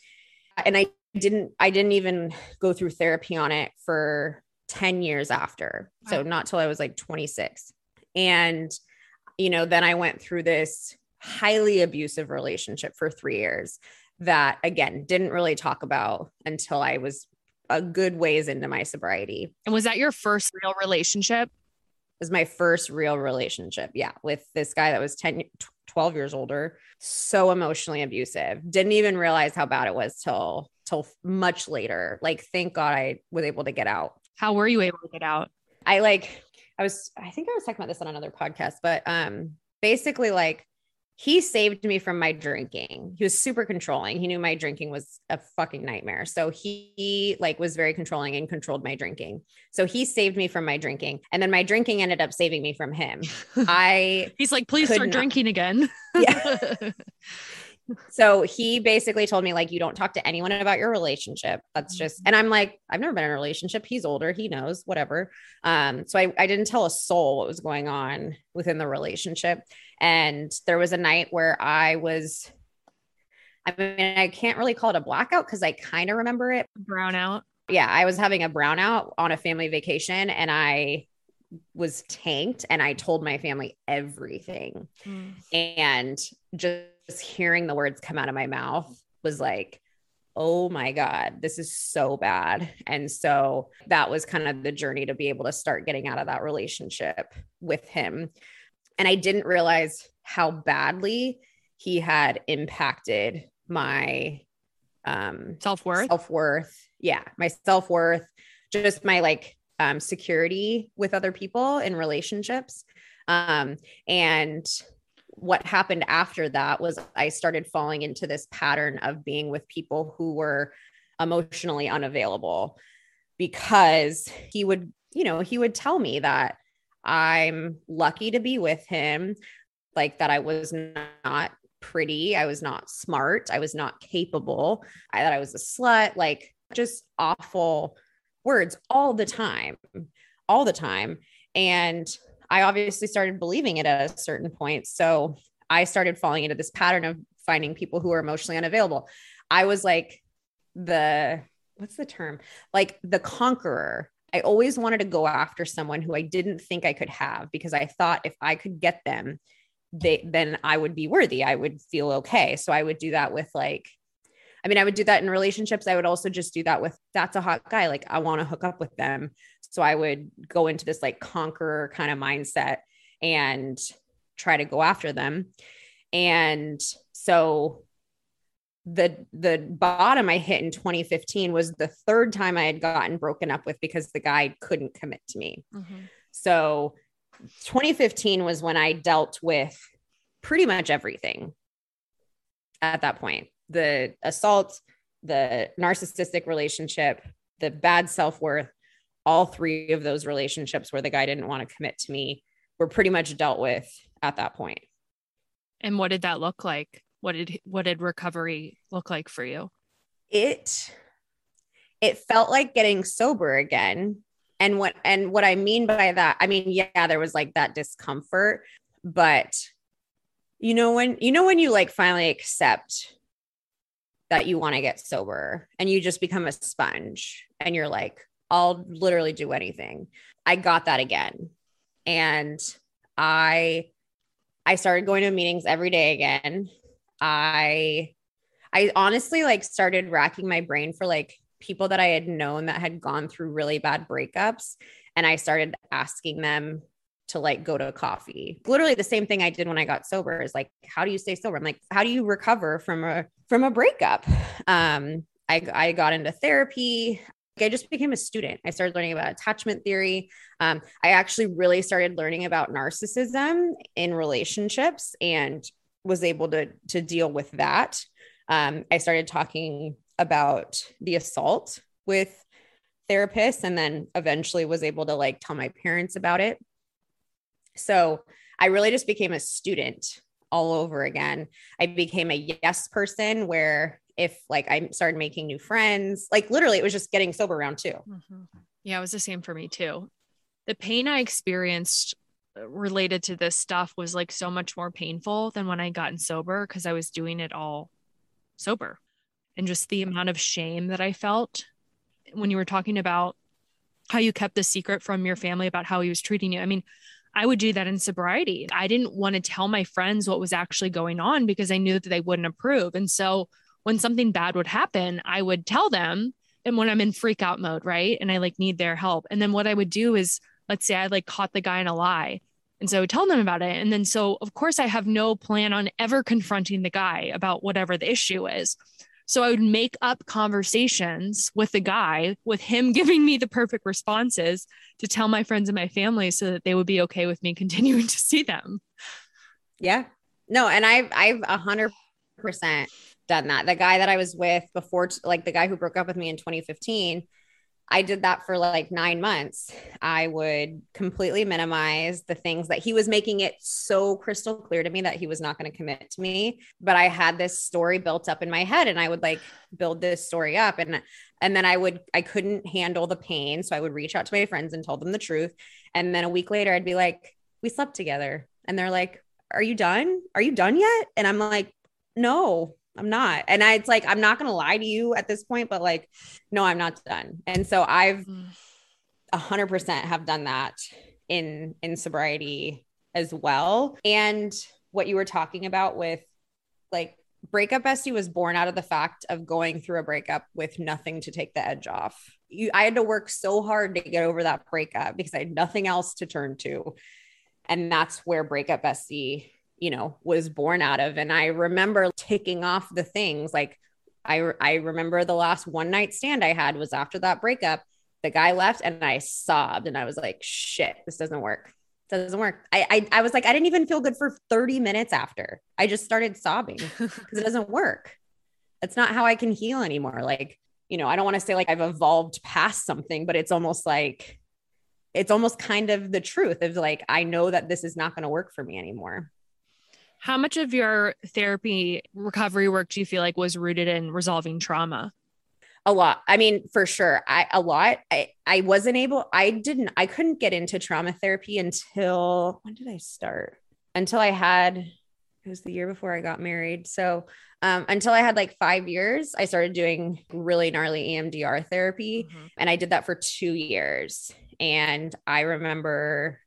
And I didn't I didn't even go through therapy on it for 10 years after. So not till I was like 26. And you know, then I went through this highly abusive relationship for three years that again didn't really talk about until I was a good ways into my sobriety. And was that your first real relationship? It was my first real relationship. Yeah. With this guy that was 10, 12 years older. So emotionally abusive. Didn't even realize how bad it was till till much later. Like, thank God I was able to get out. How were you able to get out? I like, I was, I think I was talking about this on another podcast, but um basically like he saved me from my drinking. He was super controlling. He knew my drinking was a fucking nightmare. So he like was very controlling and controlled my drinking. So he saved me from my drinking. And then my drinking ended up saving me from him. I He's like, please start not- drinking again. Yeah. so he basically told me like you don't talk to anyone about your relationship that's just and i'm like i've never been in a relationship he's older he knows whatever um so I, I didn't tell a soul what was going on within the relationship and there was a night where i was i mean i can't really call it a blackout because i kind of remember it Brownout. yeah, I was having a brownout on a family vacation and I was tanked and I told my family everything. Hmm. And just hearing the words come out of my mouth was like, oh my God, this is so bad. And so that was kind of the journey to be able to start getting out of that relationship with him. And I didn't realize how badly he had impacted my um Self worth. self-worth yeah my self-worth just my like um security with other people in relationships um and what happened after that was i started falling into this pattern of being with people who were emotionally unavailable because he would you know he would tell me that i'm lucky to be with him like that i was not pretty i was not smart i was not capable I that I was a slut, like just awful words all the time, all the time. And I obviously started believing it at a certain point. So I started falling into this pattern of finding people who are emotionally unavailable. I was like the, what's the term? Like the conqueror. I always wanted to go after someone who I didn't think I could have because I thought if I could get them, they then I would be worthy. I would feel okay. So I would do that with like I mean, I would do that in relationships. I would also just do that with that's a hot guy. Like, I want to hook up with them. So I would go into this like conqueror kind of mindset and try to go after them. And so the the bottom I hit in 2015 was the third time I had gotten broken up with because the guy couldn't commit to me. Mm-hmm. So 2015 was when I dealt with pretty much everything at that point the assault, the narcissistic relationship, the bad self worth, all three of those relationships where the guy didn't want to commit to me were pretty much dealt with at that point. And what did that look like? What did what did recovery look like for you? It it felt like getting sober again. And what and what I mean by that, I mean, yeah, there was like that discomfort, but you know when you know when you like finally accept that you want to get sober and you just become a sponge and you're like I'll literally do anything. I got that again. And I I started going to meetings every day again. I I honestly like started racking my brain for like people that I had known that had gone through really bad breakups and I started asking them to like go to coffee. Literally the same thing I did when I got sober is like how do you stay sober? I'm like how do you recover from a from a breakup? Um I I got into therapy. I just became a student. I started learning about attachment theory. Um, I actually really started learning about narcissism in relationships and was able to to deal with that. Um, I started talking about the assault with therapists, and then eventually was able to like tell my parents about it. So I really just became a student all over again. I became a yes person where if like I started making new friends, like literally it was just getting sober around too. Yeah, it was the same for me too. The pain I experienced related to this stuff was like so much more painful than when I gotten sober because I was doing it all sober. And just the amount of shame that I felt when you were talking about how you kept the secret from your family about how he was treating you. I mean, I would do that in sobriety. I didn't want to tell my friends what was actually going on because I knew that they wouldn't approve. And so when something bad would happen, I would tell them. And when I'm in freak out mode, right? And I like need their help. And then what I would do is, let's say I like caught the guy in a lie. And so tell them about it. And then so, of course, I have no plan on ever confronting the guy about whatever the issue is. So I would make up conversations with the guy, with him giving me the perfect responses to tell my friends and my family so that they would be okay with me continuing to see them. Yeah. No, and I've I've a hundred percent done that. The guy that I was with before, like the guy who broke up with me in 2015, I did that for like nine months. I would completely minimize the things that he was making it so crystal clear to me that he was not going to commit to me. But I had this story built up in my head and I would like build this story up. And and then I would I couldn't handle the pain. So I would reach out to my friends and tell them the truth. And then a week later, I'd be like, we slept together. And they're like, Are you done? Are you done yet? And I'm like, no, I'm not. And I, it's like, I'm not going to lie to you at this point, but like, no, I'm not done. And so I've mm. a hundred percent have done that in, in sobriety as well. And what you were talking about with like breakup bestie was born out of the fact of going through a breakup with nothing to take the edge off. You, I had to work so hard to get over that breakup because I had nothing else to turn to. And that's where breakup bestie you know was born out of. And i remember ticking off the things like i i remember the last one night stand i had was after that breakup the guy left and i sobbed and i was like shit this doesn't work. Doesn't work. I, I i was like i didn't even feel good for 30 minutes after. I just started sobbing because it doesn't work. That's not how i can heal anymore. Like you know i don't want to say like i've evolved past something but it's almost like it's almost kind of the truth of like i know that this is not going to work for me anymore How much of your therapy recovery work do you feel like was rooted in resolving trauma? a lot. I mean for sure. I a lot. I i wasn't able i didn't i couldn't get into trauma therapy until when did i start? Until i had it was the year before i got married. So um, until i had like five years i started doing really gnarly emdr therapy and i did that for two years. And i remember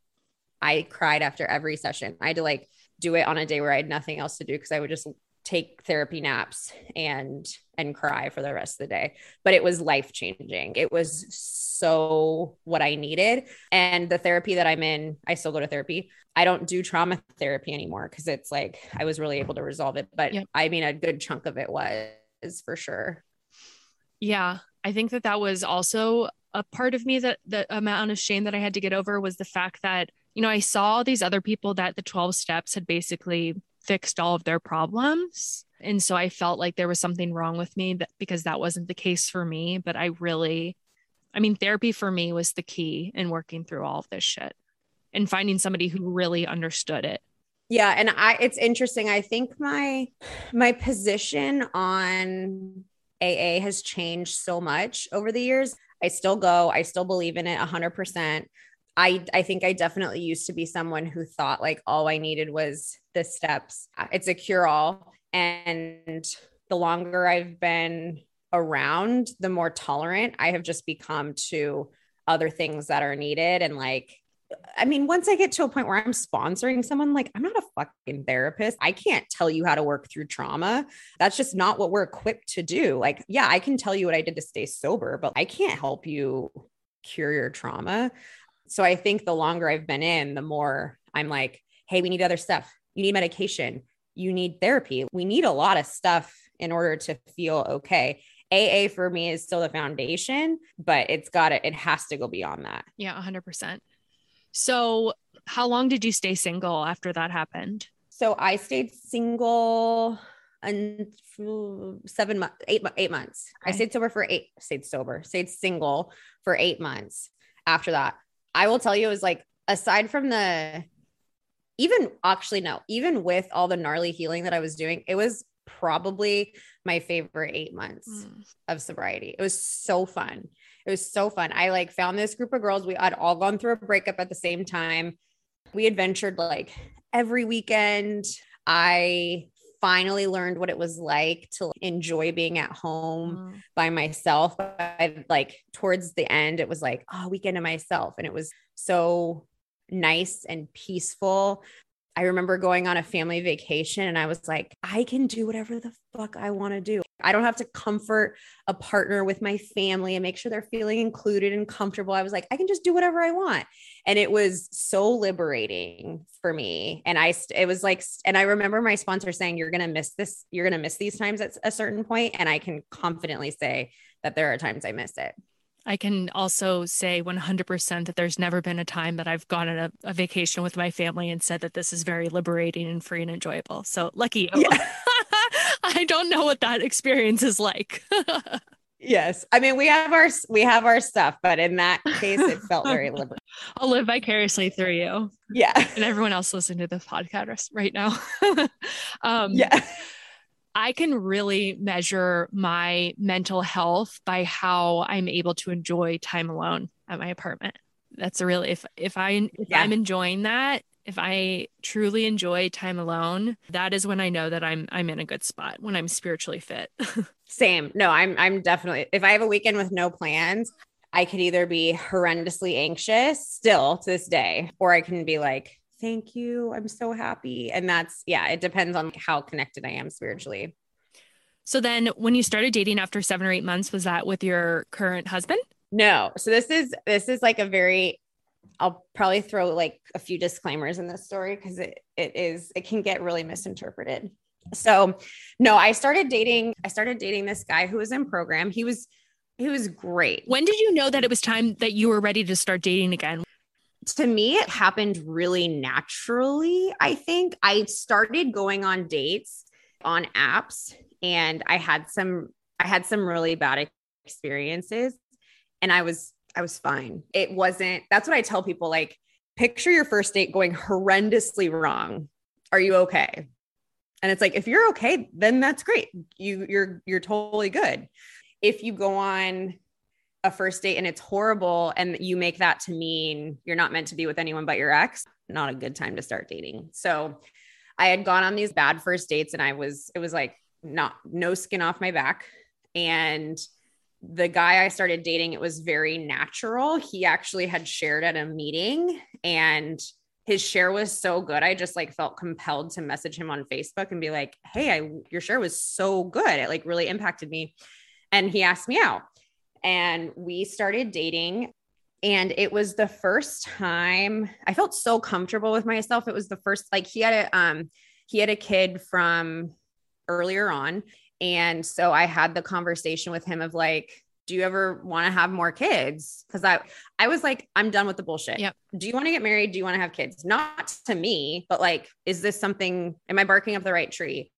i cried after every session. I had to like do it on a day where i had nothing else to do because i would just take therapy naps and and cry for the rest of the day. But it was life changing it was so what i needed. And the therapy that i'm in i still go to therapy. I don't do trauma therapy anymore because it's like i was really able to resolve it. But Yep. i mean a good chunk of it was for sure. Yeah, I think that that was also a part of me that the amount of shame that I had to get over was the fact that, you know, I saw these other people that the 12 steps had basically fixed all of their problems. And so I felt like there was something wrong with me that, because that wasn't the case for me. But I really, I mean, therapy for me was the key in working through all of this shit and finding somebody who really understood it. Yeah, and I it's interesting. I think my my position on AA has changed so much over the years. I still go, I still believe in it 100%. I I think I definitely used to be someone who thought like all I needed was the steps. It's a cure all and the longer I've been around, the more tolerant I have just become to other things that are needed and like I mean, once I get to a point where I'm sponsoring someone, like I'm not a fucking therapist. I can't tell you how to work through trauma. That's just not what we're equipped to do. Like, yeah, I can tell you what I did to stay sober, but I can't help you cure your trauma. So I think the longer I've been in, the more I'm like, hey, we need other stuff. You need medication. You need therapy. We need a lot of stuff in order to feel okay. AA for me is still the foundation, but it's got to, it has to go beyond that. Yeah, 100%. So, how long did you stay single after that happened? So I stayed single and seven months, eight, eight months. I stayed sober for eight, stayed sober, stayed single for eight months. After that, I will tell you, it was like, aside from the, even actually, no, even with all the gnarly healing that I was doing, it was probably my favorite eight months Mm. of sobriety. It was so fun. It was so fun. I like found this group of girls. We had all gone through a breakup at the same time. We adventured like every weekend. I finally learned what it was like to enjoy being at home Mm. by myself. I like towards the end, it was like, oh, weekend to myself. And it was so nice and peaceful. I remember going on a family vacation and I was like, I can do whatever the fuck I want to do. I don't have to comfort a partner with my family and make sure they're feeling included and comfortable. I was like, I can just do whatever I want. And it was so liberating for me. And I, it was like, and I remember my sponsor saying, You're going to miss this, you're going to miss these times at a certain point. And I can confidently say that there are times I miss it. I can also say 100% that there's never been a time that I've gone on a, a, vacation with my family and said that this is very liberating and free and enjoyable. So lucky you. Yeah. I don't know what that experience is like. yes. I mean, we have our we have our stuff, but in that case it felt very liberating. I'll live vicariously through you. Yeah. And everyone else listening to the podcast right now. um, yeah. I can really measure my mental health by how I'm able to enjoy time alone at my apartment. That's a really if if I if yeah. I'm enjoying that, if I truly enjoy time alone, that is when I know that I'm I'm in a good spot when I'm spiritually fit. Same. No, I'm I'm definitely if I have a weekend with no plans, I could either be horrendously anxious still to this day, or I can be like, thank you. I'm so happy. And that's, yeah, it depends on how connected I am spiritually. So then when you started dating after seven or eight months, was that with your current husband? No. So this is, this is like a very, I'll probably throw like a few disclaimers in this story because it, it is, it can get really misinterpreted. So no, I started dating, I started dating this guy who was in program. He was, he was great. When did you know that it was time that you were ready to start dating again? to me, it happened really naturally. I think I started going on dates on apps and I had some, I had some really bad experiences and I was, I was fine. It wasn't, that's what I tell people like, picture your first date going horrendously wrong. Are you okay? And it's like, if you're okay, then that's great. You, you're, you're totally good. If you go on a first date and it's horrible and you make that to mean you're not meant to be with anyone but your ex, not a good time to start dating. So I had gone on these bad first dates and I was, it was like not, no skin off my back. And the guy I started dating, it was very natural. He actually had shared at a meeting and his share was so good. I just like felt compelled to message him on Facebook and be like, Hey, I, your share was so good. It like really impacted me. And he asked me out and we started dating and it was the first time I felt so comfortable with myself. It was the first like he had a um he had a kid from earlier on and so I had the conversation with him of like do you ever want to have more kids cuz I I was like I'm done with the bullshit. Yep. Do you want to get married? Do you want to have kids? Not to me, but like is this something am I barking up the right tree?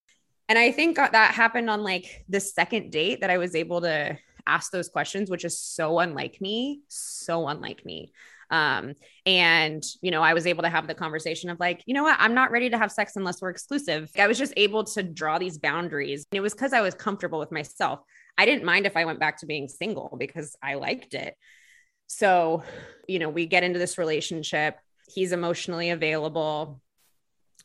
And I think that happened on like the second date that I was able to ask those questions, which is so unlike me, so unlike me. Um, and you know, I was able to have the conversation of like, you know what, I'm not ready to have sex unless we're exclusive. I was just able to draw these boundaries. And it was because I was comfortable with myself. I didn't mind if I went back to being single because I liked it. So, you know, we get into this relationship. He's emotionally available.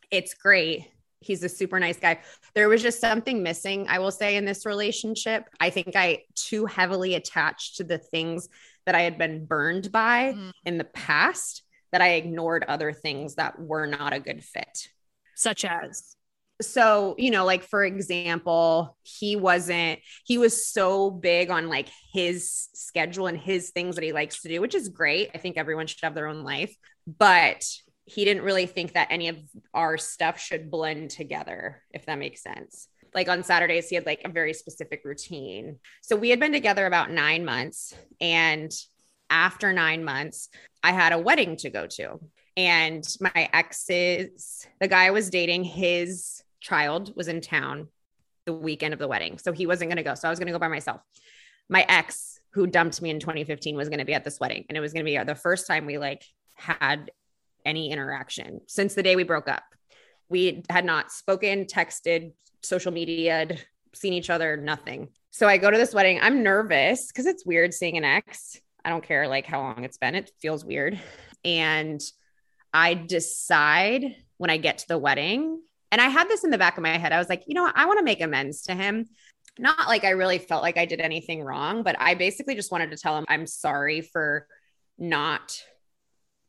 It's great he's a super nice guy. There was just something missing, I will say, in this relationship. I think I too heavily attached to the things that I had been burned by mm. in the past that I ignored other things that were not a good fit. Such as so you know like for example he wasn't he was so big on like his schedule and his things that he likes to do which is great i think everyone should have their own life but he didn't really think that any of our stuff should blend together, if that makes sense. Like on Saturdays, he had like a very specific routine. So we had been together about nine months. And after nine months, I had a wedding to go to. And my ex's, the guy I was dating, his child was in town the weekend of the wedding. So he wasn't going to go. So I was going to go by myself. My ex, who dumped me in 2015, was going to be at this wedding. And it was going to be the first time we like had any interaction since the day we broke up. We had not spoken, texted, social media, seen each other, nothing. So I go to this wedding. I'm nervous because it's weird seeing an ex. I don't care like how long it's been. It feels weird. And I decide when I get to the wedding, and I had this in the back of my head. I was like, you know what? I want to make amends to him. Not like I really felt like I did anything wrong, but I basically just wanted to tell him I'm sorry for not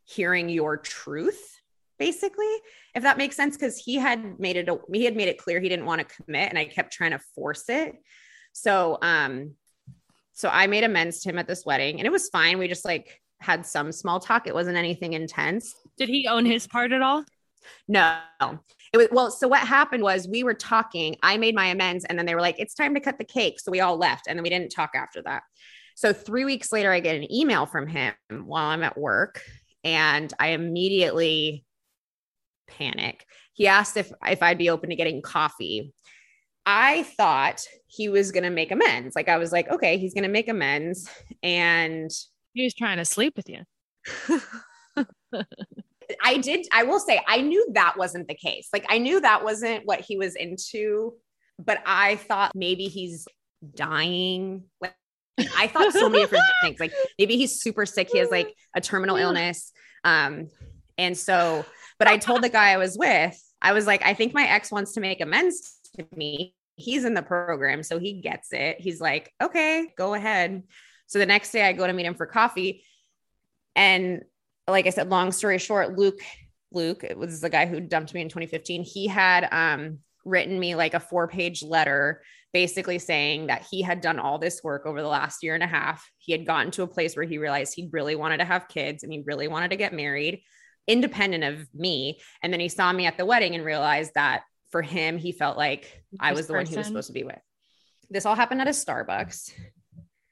hearing your truth basically if that makes sense because he had made it he had made it clear he didn't want to commit and i kept trying to force it. So um so i made amends to him at this wedding and it was fine. We just like had some small talk. It wasn't anything intense. Did he own his part at all? no. It was well so what happened was we were talking i made my amends and then they were like it's time to cut the cake. So we all left and then we didn't talk after that. So three weeks later i get an email from him while i'm at work and i immediately panic he asked if if i'd be open to getting coffee i thought he was going to make amends like i was like okay he's going to make amends and He was trying to sleep with you. I did, I will say, I knew that wasn't the case. Like, I knew that wasn't what he was into, but I thought maybe he's dying. Like, I thought so many different things. Like, maybe he's super sick. He has like a terminal illness. Um, and so, but I told the guy I was with, I was like, I think my ex wants to make amends to me. He's in the program, so he gets it. He's like, okay, go ahead. So the next day I go to meet him for coffee. And like I said, long story short, Luke, Luke, it was the guy who dumped me in 2015. He had um, written me like a four page letter basically saying that he had done all this work over the last year and a half. He had gotten to a place where he realized he really wanted to have kids and he really wanted to get married, independent of me. And then he saw me at the wedding and realized that for him, he felt like I was the one he was supposed to be with. This all happened at a Starbucks.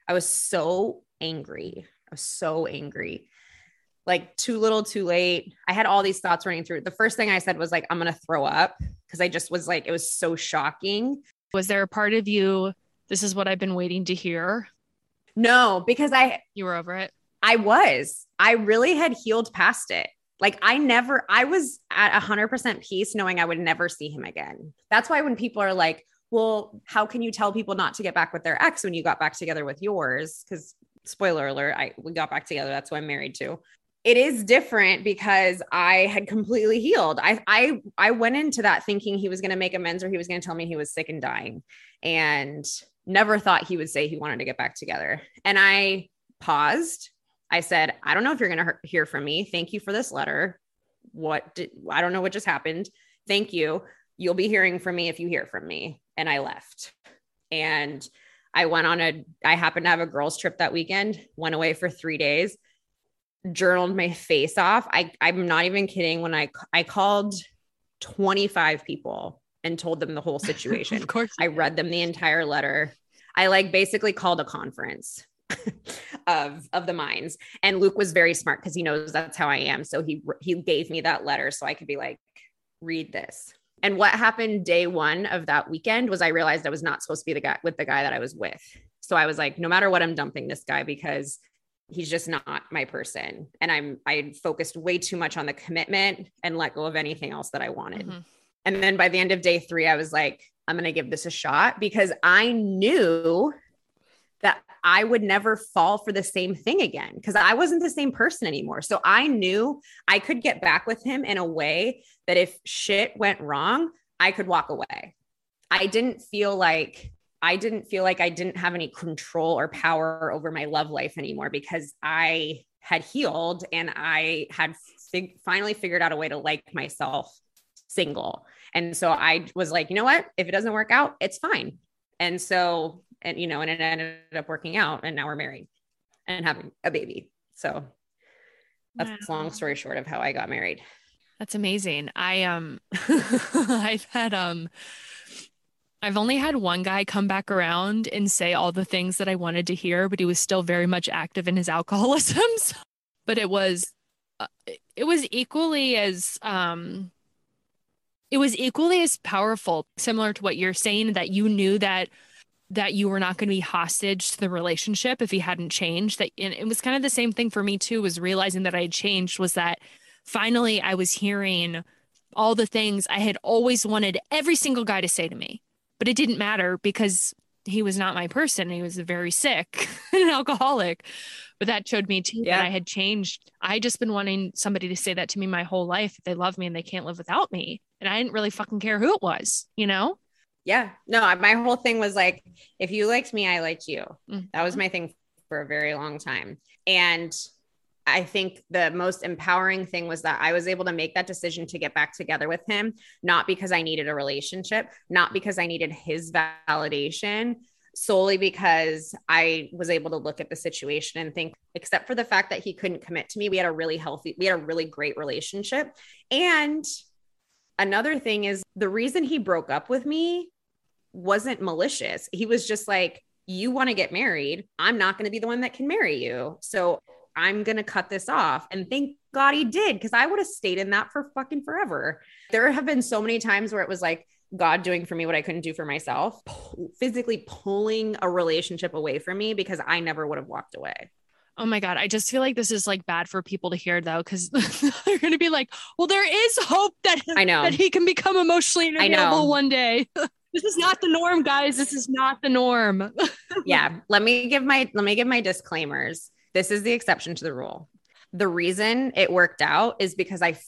I was so angry. I was so angry. Like too little, too late. I had all these thoughts running through. The first thing I said was like, I'm gonna throw up because I just was like, it was so shocking. Was there a part of you, this is what I've been waiting to hear? No, because I You were over it. I was. I really had healed past it. Like I never, I was at a hundred percent peace knowing I would never see him again. That's why when people are like, well, how can you tell people not to get back with their ex when you got back together with yours? Because spoiler alert, I we got back together. That's who I'm married to. It is different because I had completely healed. I I I went into that thinking he was going to make amends or he was going to tell me he was sick and dying, and never thought he would say he wanted to get back together. And I paused. I said, I don't know if you're going to hear from me. Thank you for this letter. What did I don't know what just happened. Thank you. You'll be hearing from me if you hear from me. And I left. And I went on a, I happened to have a girls' trip that weekend, went away for three days, journaled my face off. I, I'm not even kidding. When I, I called 25 people and told them the whole situation. Of course. I read them the entire letter. I like basically called a conference of of the minds. And Luke was very smart because he knows that's how I am. So he he gave me that letter so I could be like, read this. And what happened day one of that weekend was I realized I was not supposed to be the guy with the guy that I was with. So I was like, no matter what, I'm dumping this guy because he's just not my person. And I'm I focused way too much on the commitment and let go of anything else that I wanted. Mhm. And then by the end of day three, I was like, I'm going to give this a shot because I knew I would never fall for the same thing again because I wasn't the same person anymore. So I knew I could get back with him in a way that if shit went wrong, I could walk away. I didn't feel like I didn't feel like I didn't have any control or power over my love life anymore because I had healed and I had fig- finally figured out a way to like myself single. And so I was like, you know what? If it doesn't work out, it's fine. And so, and you know, and it ended up working out. And now we're married and having a baby. So that's Wow. long story short of how I got married. That's amazing. I um I've had um I've only had one guy come back around and say all the things that I wanted to hear, but he was still very much active in his alcoholism. So- But it was uh, it was equally as um it was equally as powerful, similar to what you're saying that you knew that that you were not going to be hostage to the relationship if he hadn't changed that and it was kind of the same thing for me too was realizing that I had changed was that finally I was hearing all the things I had always wanted every single guy to say to me. But it didn't matter because he was not my person. He was very sick and an alcoholic. But that showed me too Yeah. that I had changed. I had just been wanting somebody to say that to me my whole life. They love me and they can't live without me. And I didn't really fucking care who it was, you know? Yeah. No, my whole thing was like, if you liked me, I liked you. Mhm. That was my thing for a very long time. And I think the most empowering thing was that I was able to make that decision to get back together with him, not because I needed a relationship, not because I needed his validation, solely because I was able to look at the situation and think, except for the fact that he couldn't commit to me, we had a really healthy, we had a really great relationship. And another thing is the reason he broke up with me wasn't malicious. He was just like, you want to get married. I'm not going to be the one that can marry you. So I'm going to cut this off. And thank God he did, because I would have stayed in that for fucking forever. There have been so many times where it was like, God doing for me what I couldn't do for myself, physically pulling a relationship away from me because I never would have walked away. Oh my God. I just feel like this is like bad for people to hear though, because they're going to be like, well, there is hope that, I know. that he can become emotionally available one day. this is not the norm, guys. This is not the norm. yeah let me give my let me give my disclaimers. This is the exception to the rule. The reason it worked out is because i f-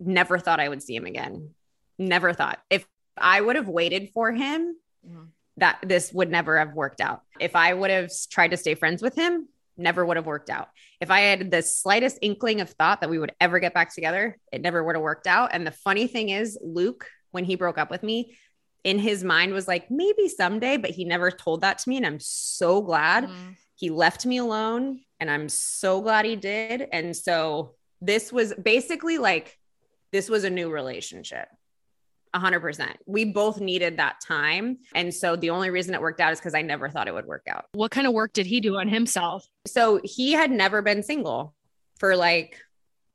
never thought i would see him again. Never thought. If i would have waited for him Mhm. that this would never have worked out. If i would have tried to stay friends with him never would have worked out. If i had the slightest inkling of thought that we would ever get back together it never would have worked out. And the funny thing is luke when he broke up with me in his mind was like maybe someday but he never told that to me and i'm so glad Mm. he left me alone and i'm so glad he did. And so this was basically like this was a new relationship 100% we both needed that time. And so the only reason it worked out is because i never thought it would work out. What kind of work did he do on himself? so he had never been single for like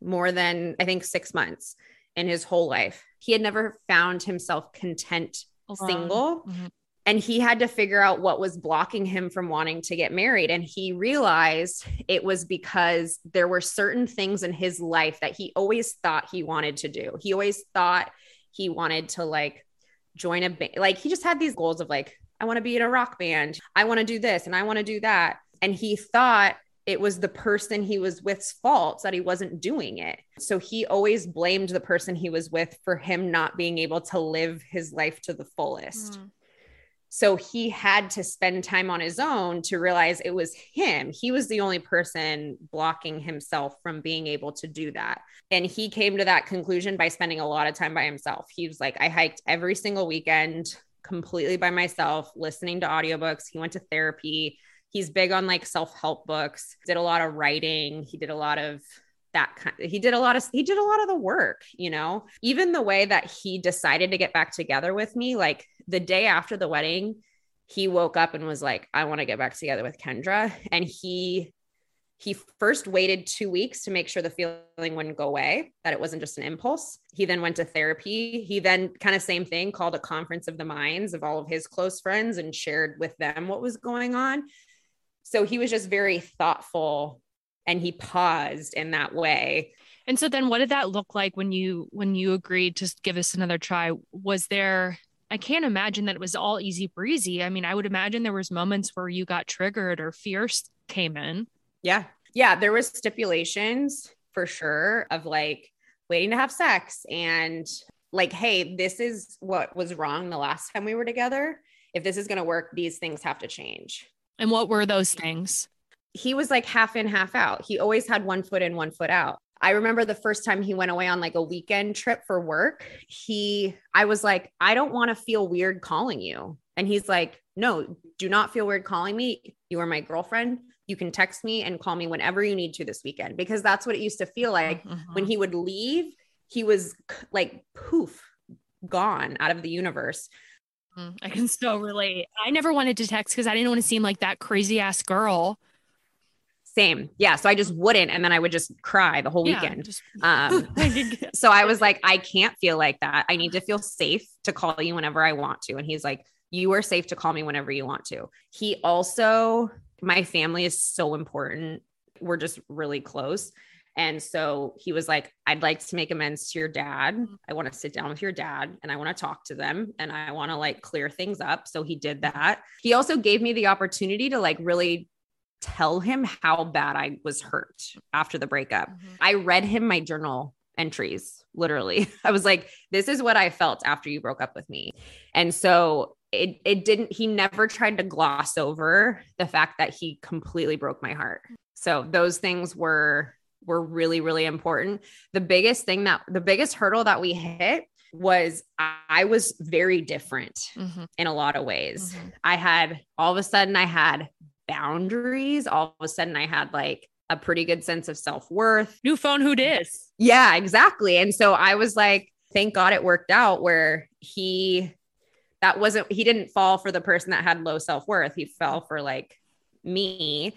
more than i think six months in his whole life. He had never found himself content Alone. single Mhm. and he had to figure out what was blocking him from wanting to get married and he realized it was because there were certain things in his life that he always thought he wanted to do he always thought he wanted to like join a band like he just had these goals of like i want to be in a rock band i want to do this and i want to do that and he thought it was the person he was with's fault that he wasn't doing it. So he always blamed the person he was with for him not being able to live his life to the fullest. Mm. So he had to spend time on his own to realize it was him. He was the only person blocking himself from being able to do that. And he came to that conclusion by spending a lot of time by himself. He was like, I hiked every single weekend completely by myself, listening to audiobooks. He went to therapy. He's big on like self help books, did a lot of writing. He did a lot of that kind he did a lot of he did a lot of the work you know? Even the way that he decided to get back together with me like the day after the wedding he woke up and was like i want to get back together with kendra. And he he first waited two weeks to make sure the feeling wouldn't go away that it wasn't just an impulse. He then went to therapy. He then kind of same thing called a conference of the minds of all of his close friends and shared with them what was going on so he was just very thoughtful and he paused in that way And so then what did that look like when you when you agreed to give us another try? Was there I can't imagine that it was all easy breezy. I mean, I would imagine there was moments where you got triggered or fears came in. Yeah. Yeah. There was stipulations for sure of like waiting to have sex and like, hey, this is what was wrong the last time we were together. If this is going to work, these things have to change. And what were those things? He was like half in, half out. He always had one foot in, one foot out. I remember the first time he went away on like a weekend trip for work. He, I was like, I don't want to feel weird calling you. And he's like, No, do not feel weird calling me. You are my girlfriend. You can text me and call me whenever you need to this weekend because that's what it used to feel like Mhm. when he would leave. He was like poof, gone out of the universe. Mm, I can so relate. I never wanted to text because I didn't want to seem like that crazy ass girl. Same. Yeah. So I just wouldn't. And then I would just cry the whole Yeah, weekend. just- Um, I did get- so I was like, I can't feel like that. I need to feel safe to call you whenever I want to. And he's like, You are safe to call me whenever you want to. He also, my family is so important. We're just really close. And so he was like, I'd like to make amends to your dad. Mm-hmm. I want to sit down with your dad and I want to talk to them and I want to like clear things up. So he did that. He also gave me the opportunity to like really tell him how bad I was hurt after the breakup. Mm-hmm. I read him my journal entries, literally. I was like, this is what I felt after you broke up with me. And so it it didn't he never tried to gloss over the fact that he completely broke my heart. So those things were were really, really important. The biggest thing that the biggest hurdle that we hit was I was very different Mhm. in a lot of ways. Mhm. I had all of a sudden I had boundaries. All of a sudden I had like a pretty good sense of self-worth. New phone, who dis? Yeah, exactly. And so I was like, thank God it worked out where he that wasn't he didn't fall for the person that had low self-worth. He fell for like me.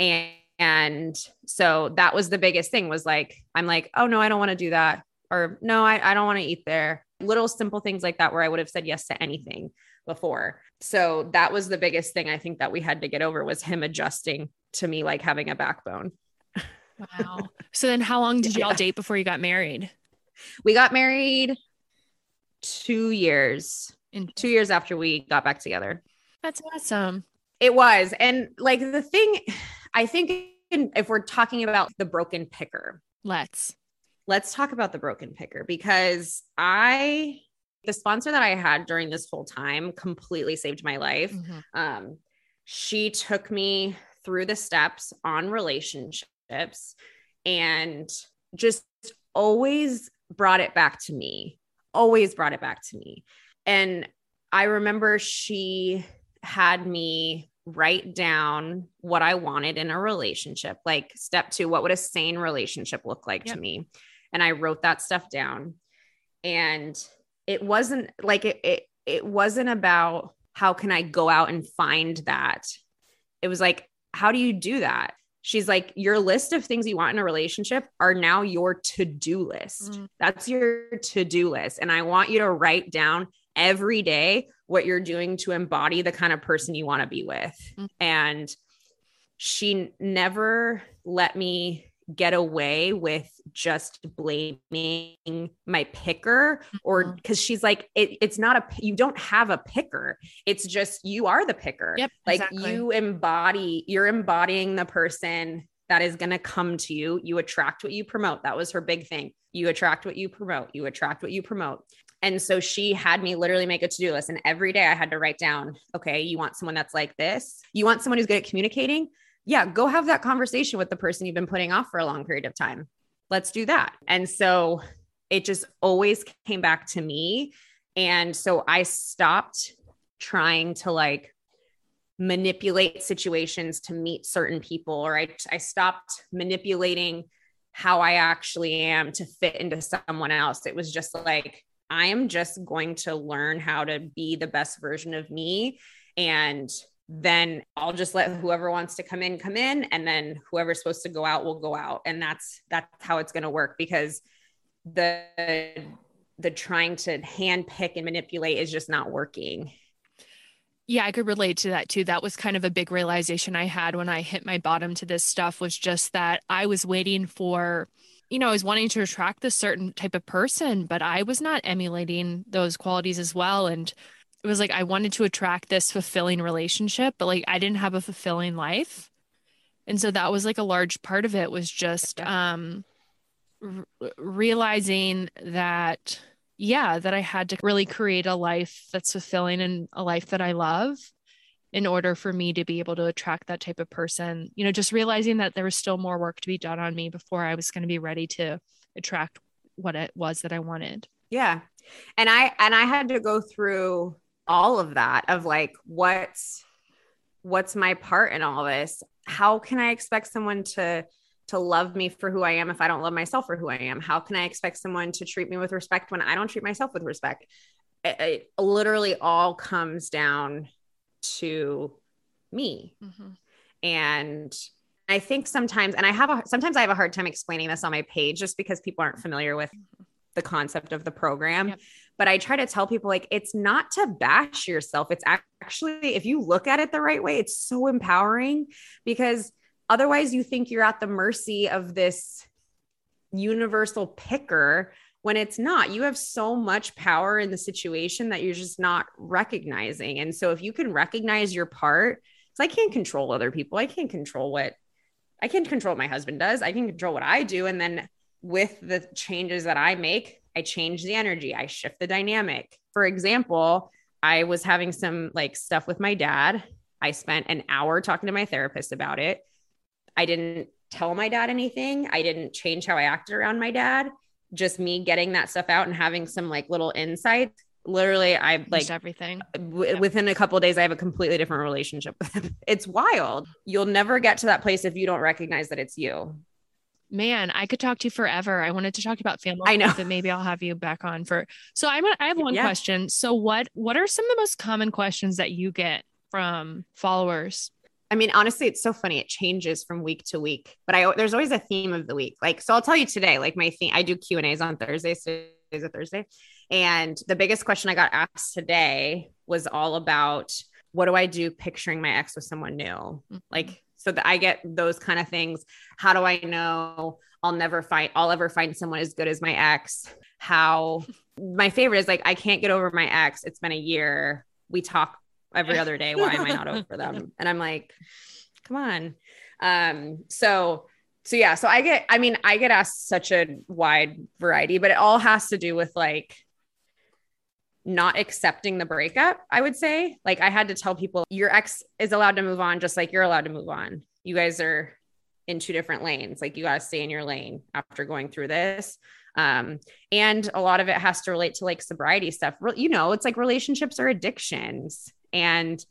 And and so that was the biggest thing was like, I'm like, oh no, I don't want to do that. Or no, I, I don't want to eat there. Little simple things like that where I would have said yes to anything before. So that was the biggest thing I think that we had to get over was him adjusting to me like having a backbone. Wow. so then how long did you all Yeah. date before you got married? We got married two years, In- two years after we got back together. That's awesome. It was. And like the thing, I think if we're talking about the broken picker, Let's. let's talk about the broken picker because I, the sponsor that I had during this whole time completely saved my life. Mhm. Um, she took me through the steps on relationships and just always brought it back to me, always brought it back to me. And I remember she had me write down what I wanted in a relationship, like step two, what would a sane relationship look like Yep. to me? And I wrote that stuff down. And it wasn't like it, it, it wasn't about how can I go out and find that. It was like, how do you do that? She's like, your list of things you want in a relationship are now your to do list. Mm. That's your to do list. And I want you to write down every day what you're doing to embody the kind of person you want to be with. Mm. And she never let me get away with just blaming my picker or because she's like it, it's not a you don't have a picker. It's just you are the picker. Yep, like exactly. you embody you're embodying the person that is going to come to you. You attract what you promote. That was her big thing. You attract what you promote. You attract what you promote and so she had me literally make a to-do list and every day i had to write down okay you want someone that's like this? You want someone who's good at communicating? Yeah go have that conversation with the person you've been putting off for a long period of time. Let's do that. And so it just always came back to me. And so i stopped trying to like manipulate situations to meet certain people or I, I stopped manipulating how I actually am to fit into someone else. It was just like, I am just going to learn how to be the best version of me. And then I'll just let whoever wants to come in, come in. And then whoever's supposed to go out will go out. And that's, that's how it's going to work because the, the trying to hand pick and manipulate is just not working. Yeah, I could relate to that too. That was kind of a big realization I had when I hit my bottom to this stuff was just that I was waiting for, you know, I was wanting to attract this certain type of person, but I was not emulating those qualities as well. And it was like I wanted to attract this fulfilling relationship, but like I didn't have a fulfilling life. And so that was like a large part of it was just um r- realizing that yeah, that I had to really create a life that's fulfilling and a life that I love in order for me to be able to attract that type of person. You know, just realizing that there was still more work to be done on me before I was going to be ready to attract what it was that I wanted. Yeah. And I and I had to go through all of that of like what's what's my part in all this? How can I expect someone to to love me for who I am if I don't love myself for who I am? How can I expect someone to treat me with respect when I don't treat myself with respect? It, it literally all comes down to me. Mm-hmm. And I think sometimes, and I have a sometimes I have a hard time explaining this on my page just because people aren't familiar with mm-hmm. the concept of the program. Yep. But I try to tell people like it's not to bash yourself. It's actually, if you look at it the right way, it's so empowering because otherwise you think you're at the mercy of this universal picker when it's not. You have so much power in the situation that you're just not recognizing. And so if you can recognize your part, because I can't control other people, I can't control what I can't control what my husband does. I can control what I do. And then with the changes that I make, I change the energy, I shift the dynamic. For example, I was having some like stuff with my dad. I spent an hour talking to my therapist about it. I didn't tell my dad anything. I didn't change how I acted around my dad. Just me getting that stuff out and having some like little insights. Literally, I like Just everything. Uh, w- within a couple of days i have a completely different relationship it's wild you'll never get to that place if you don't recognize that it's you Man, I could talk to you forever. I wanted to talk about family, I know. but maybe I'll have you back on for. So I'm. I have one Yeah. question. So what? What are some of the most common questions that you get from followers? I mean honestly it's so funny. It changes from week to week but i there's always a theme of the week. Like so i'll tell you today like my theme i do q and a's on thursdays today's a thursday. And the biggest question i got asked today was all about what do i do picturing my ex with someone new? Mm-hmm. Like so that i get those kind of things. How do i know i'll never find i'll ever find someone as good as my ex? How my favorite is like i can't get over my ex. It's been a year. We talk every other day why am i not over them and i'm like come on um so so yeah so i get i mean i get asked such a wide variety but it all has to do with like not accepting the breakup, I would say. Like I had to tell people your ex is allowed to move on just like you're allowed to move on. You guys are in two different lanes. Like you got to stay in your lane after going through this. Um, and a lot of it has to relate to like sobriety stuff. You know, it's like relationships are addictions. And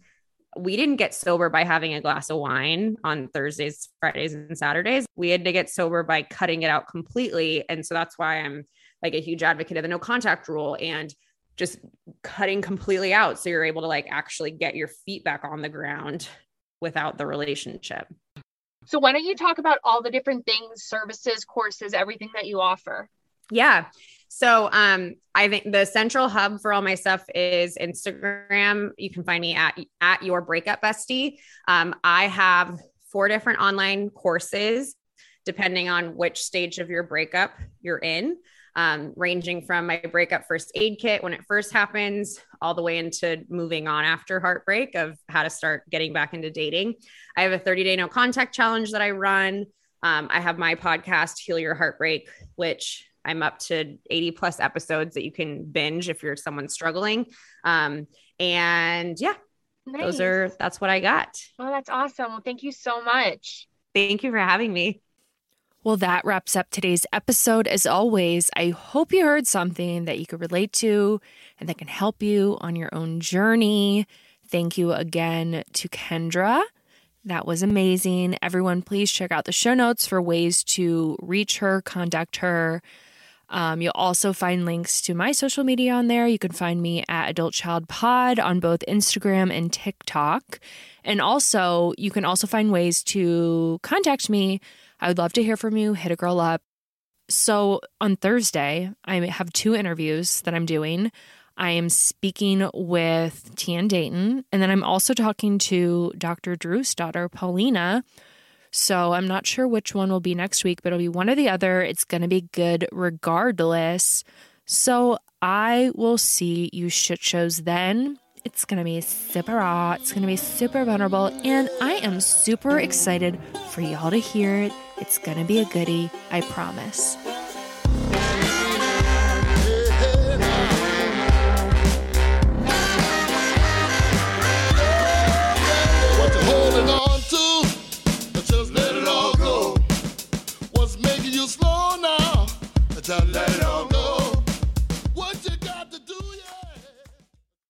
we didn't get sober by having a glass of wine on Thursdays, Fridays, and Saturdays. We had to get sober by cutting it out completely. And so that's why I'm like a huge advocate of the no contact rule and just cutting completely out. So you're able to like actually get your feet back on the ground without the relationship. So why don't you talk about all the different things, services, courses, everything that you offer? Yeah. So um I think the central hub for all my stuff is Instagram. You can find me at at your breakup bestie. Um, I have four different online courses depending on which stage of your breakup you're in. Um, ranging from my breakup first aid kit when it first happens, all the way into moving on after heartbreak of how to start getting back into dating. I have a 30 day no contact challenge that I run. Um, I have my podcast, Heal Your Heartbreak, which I'm up to 80 plus episodes that you can binge if you're someone struggling. Um, and yeah, those are that's what I got. Well, that's awesome. Well, thank you so much. Thank you for having me. Well, that wraps up today's episode. As always, I hope you heard something that you could relate to and that can help you on your own journey. Thank you again to Kendra. That was amazing. Everyone, please check out the show notes for ways to reach her, contact her. Um, you'll also find links to my social media on there. You can find me at Adult Child Pod on both Instagram and TikTok. And also, you can also find ways to contact me. I would love to hear from you. Hit a girl up. So on Thursday, I have two interviews that I'm doing. I am speaking with Tian Dayton, and then I'm also talking to Dr. Drew's daughter, Paulina. So I'm not sure which one will be next week, but it'll be one or the other. It's going to be good regardless. So I will see you shit shows then. It's going to be super raw. It's going to be super vulnerable. And I am super excited for y'all to hear it. It's going to be a goodie. I promise. It all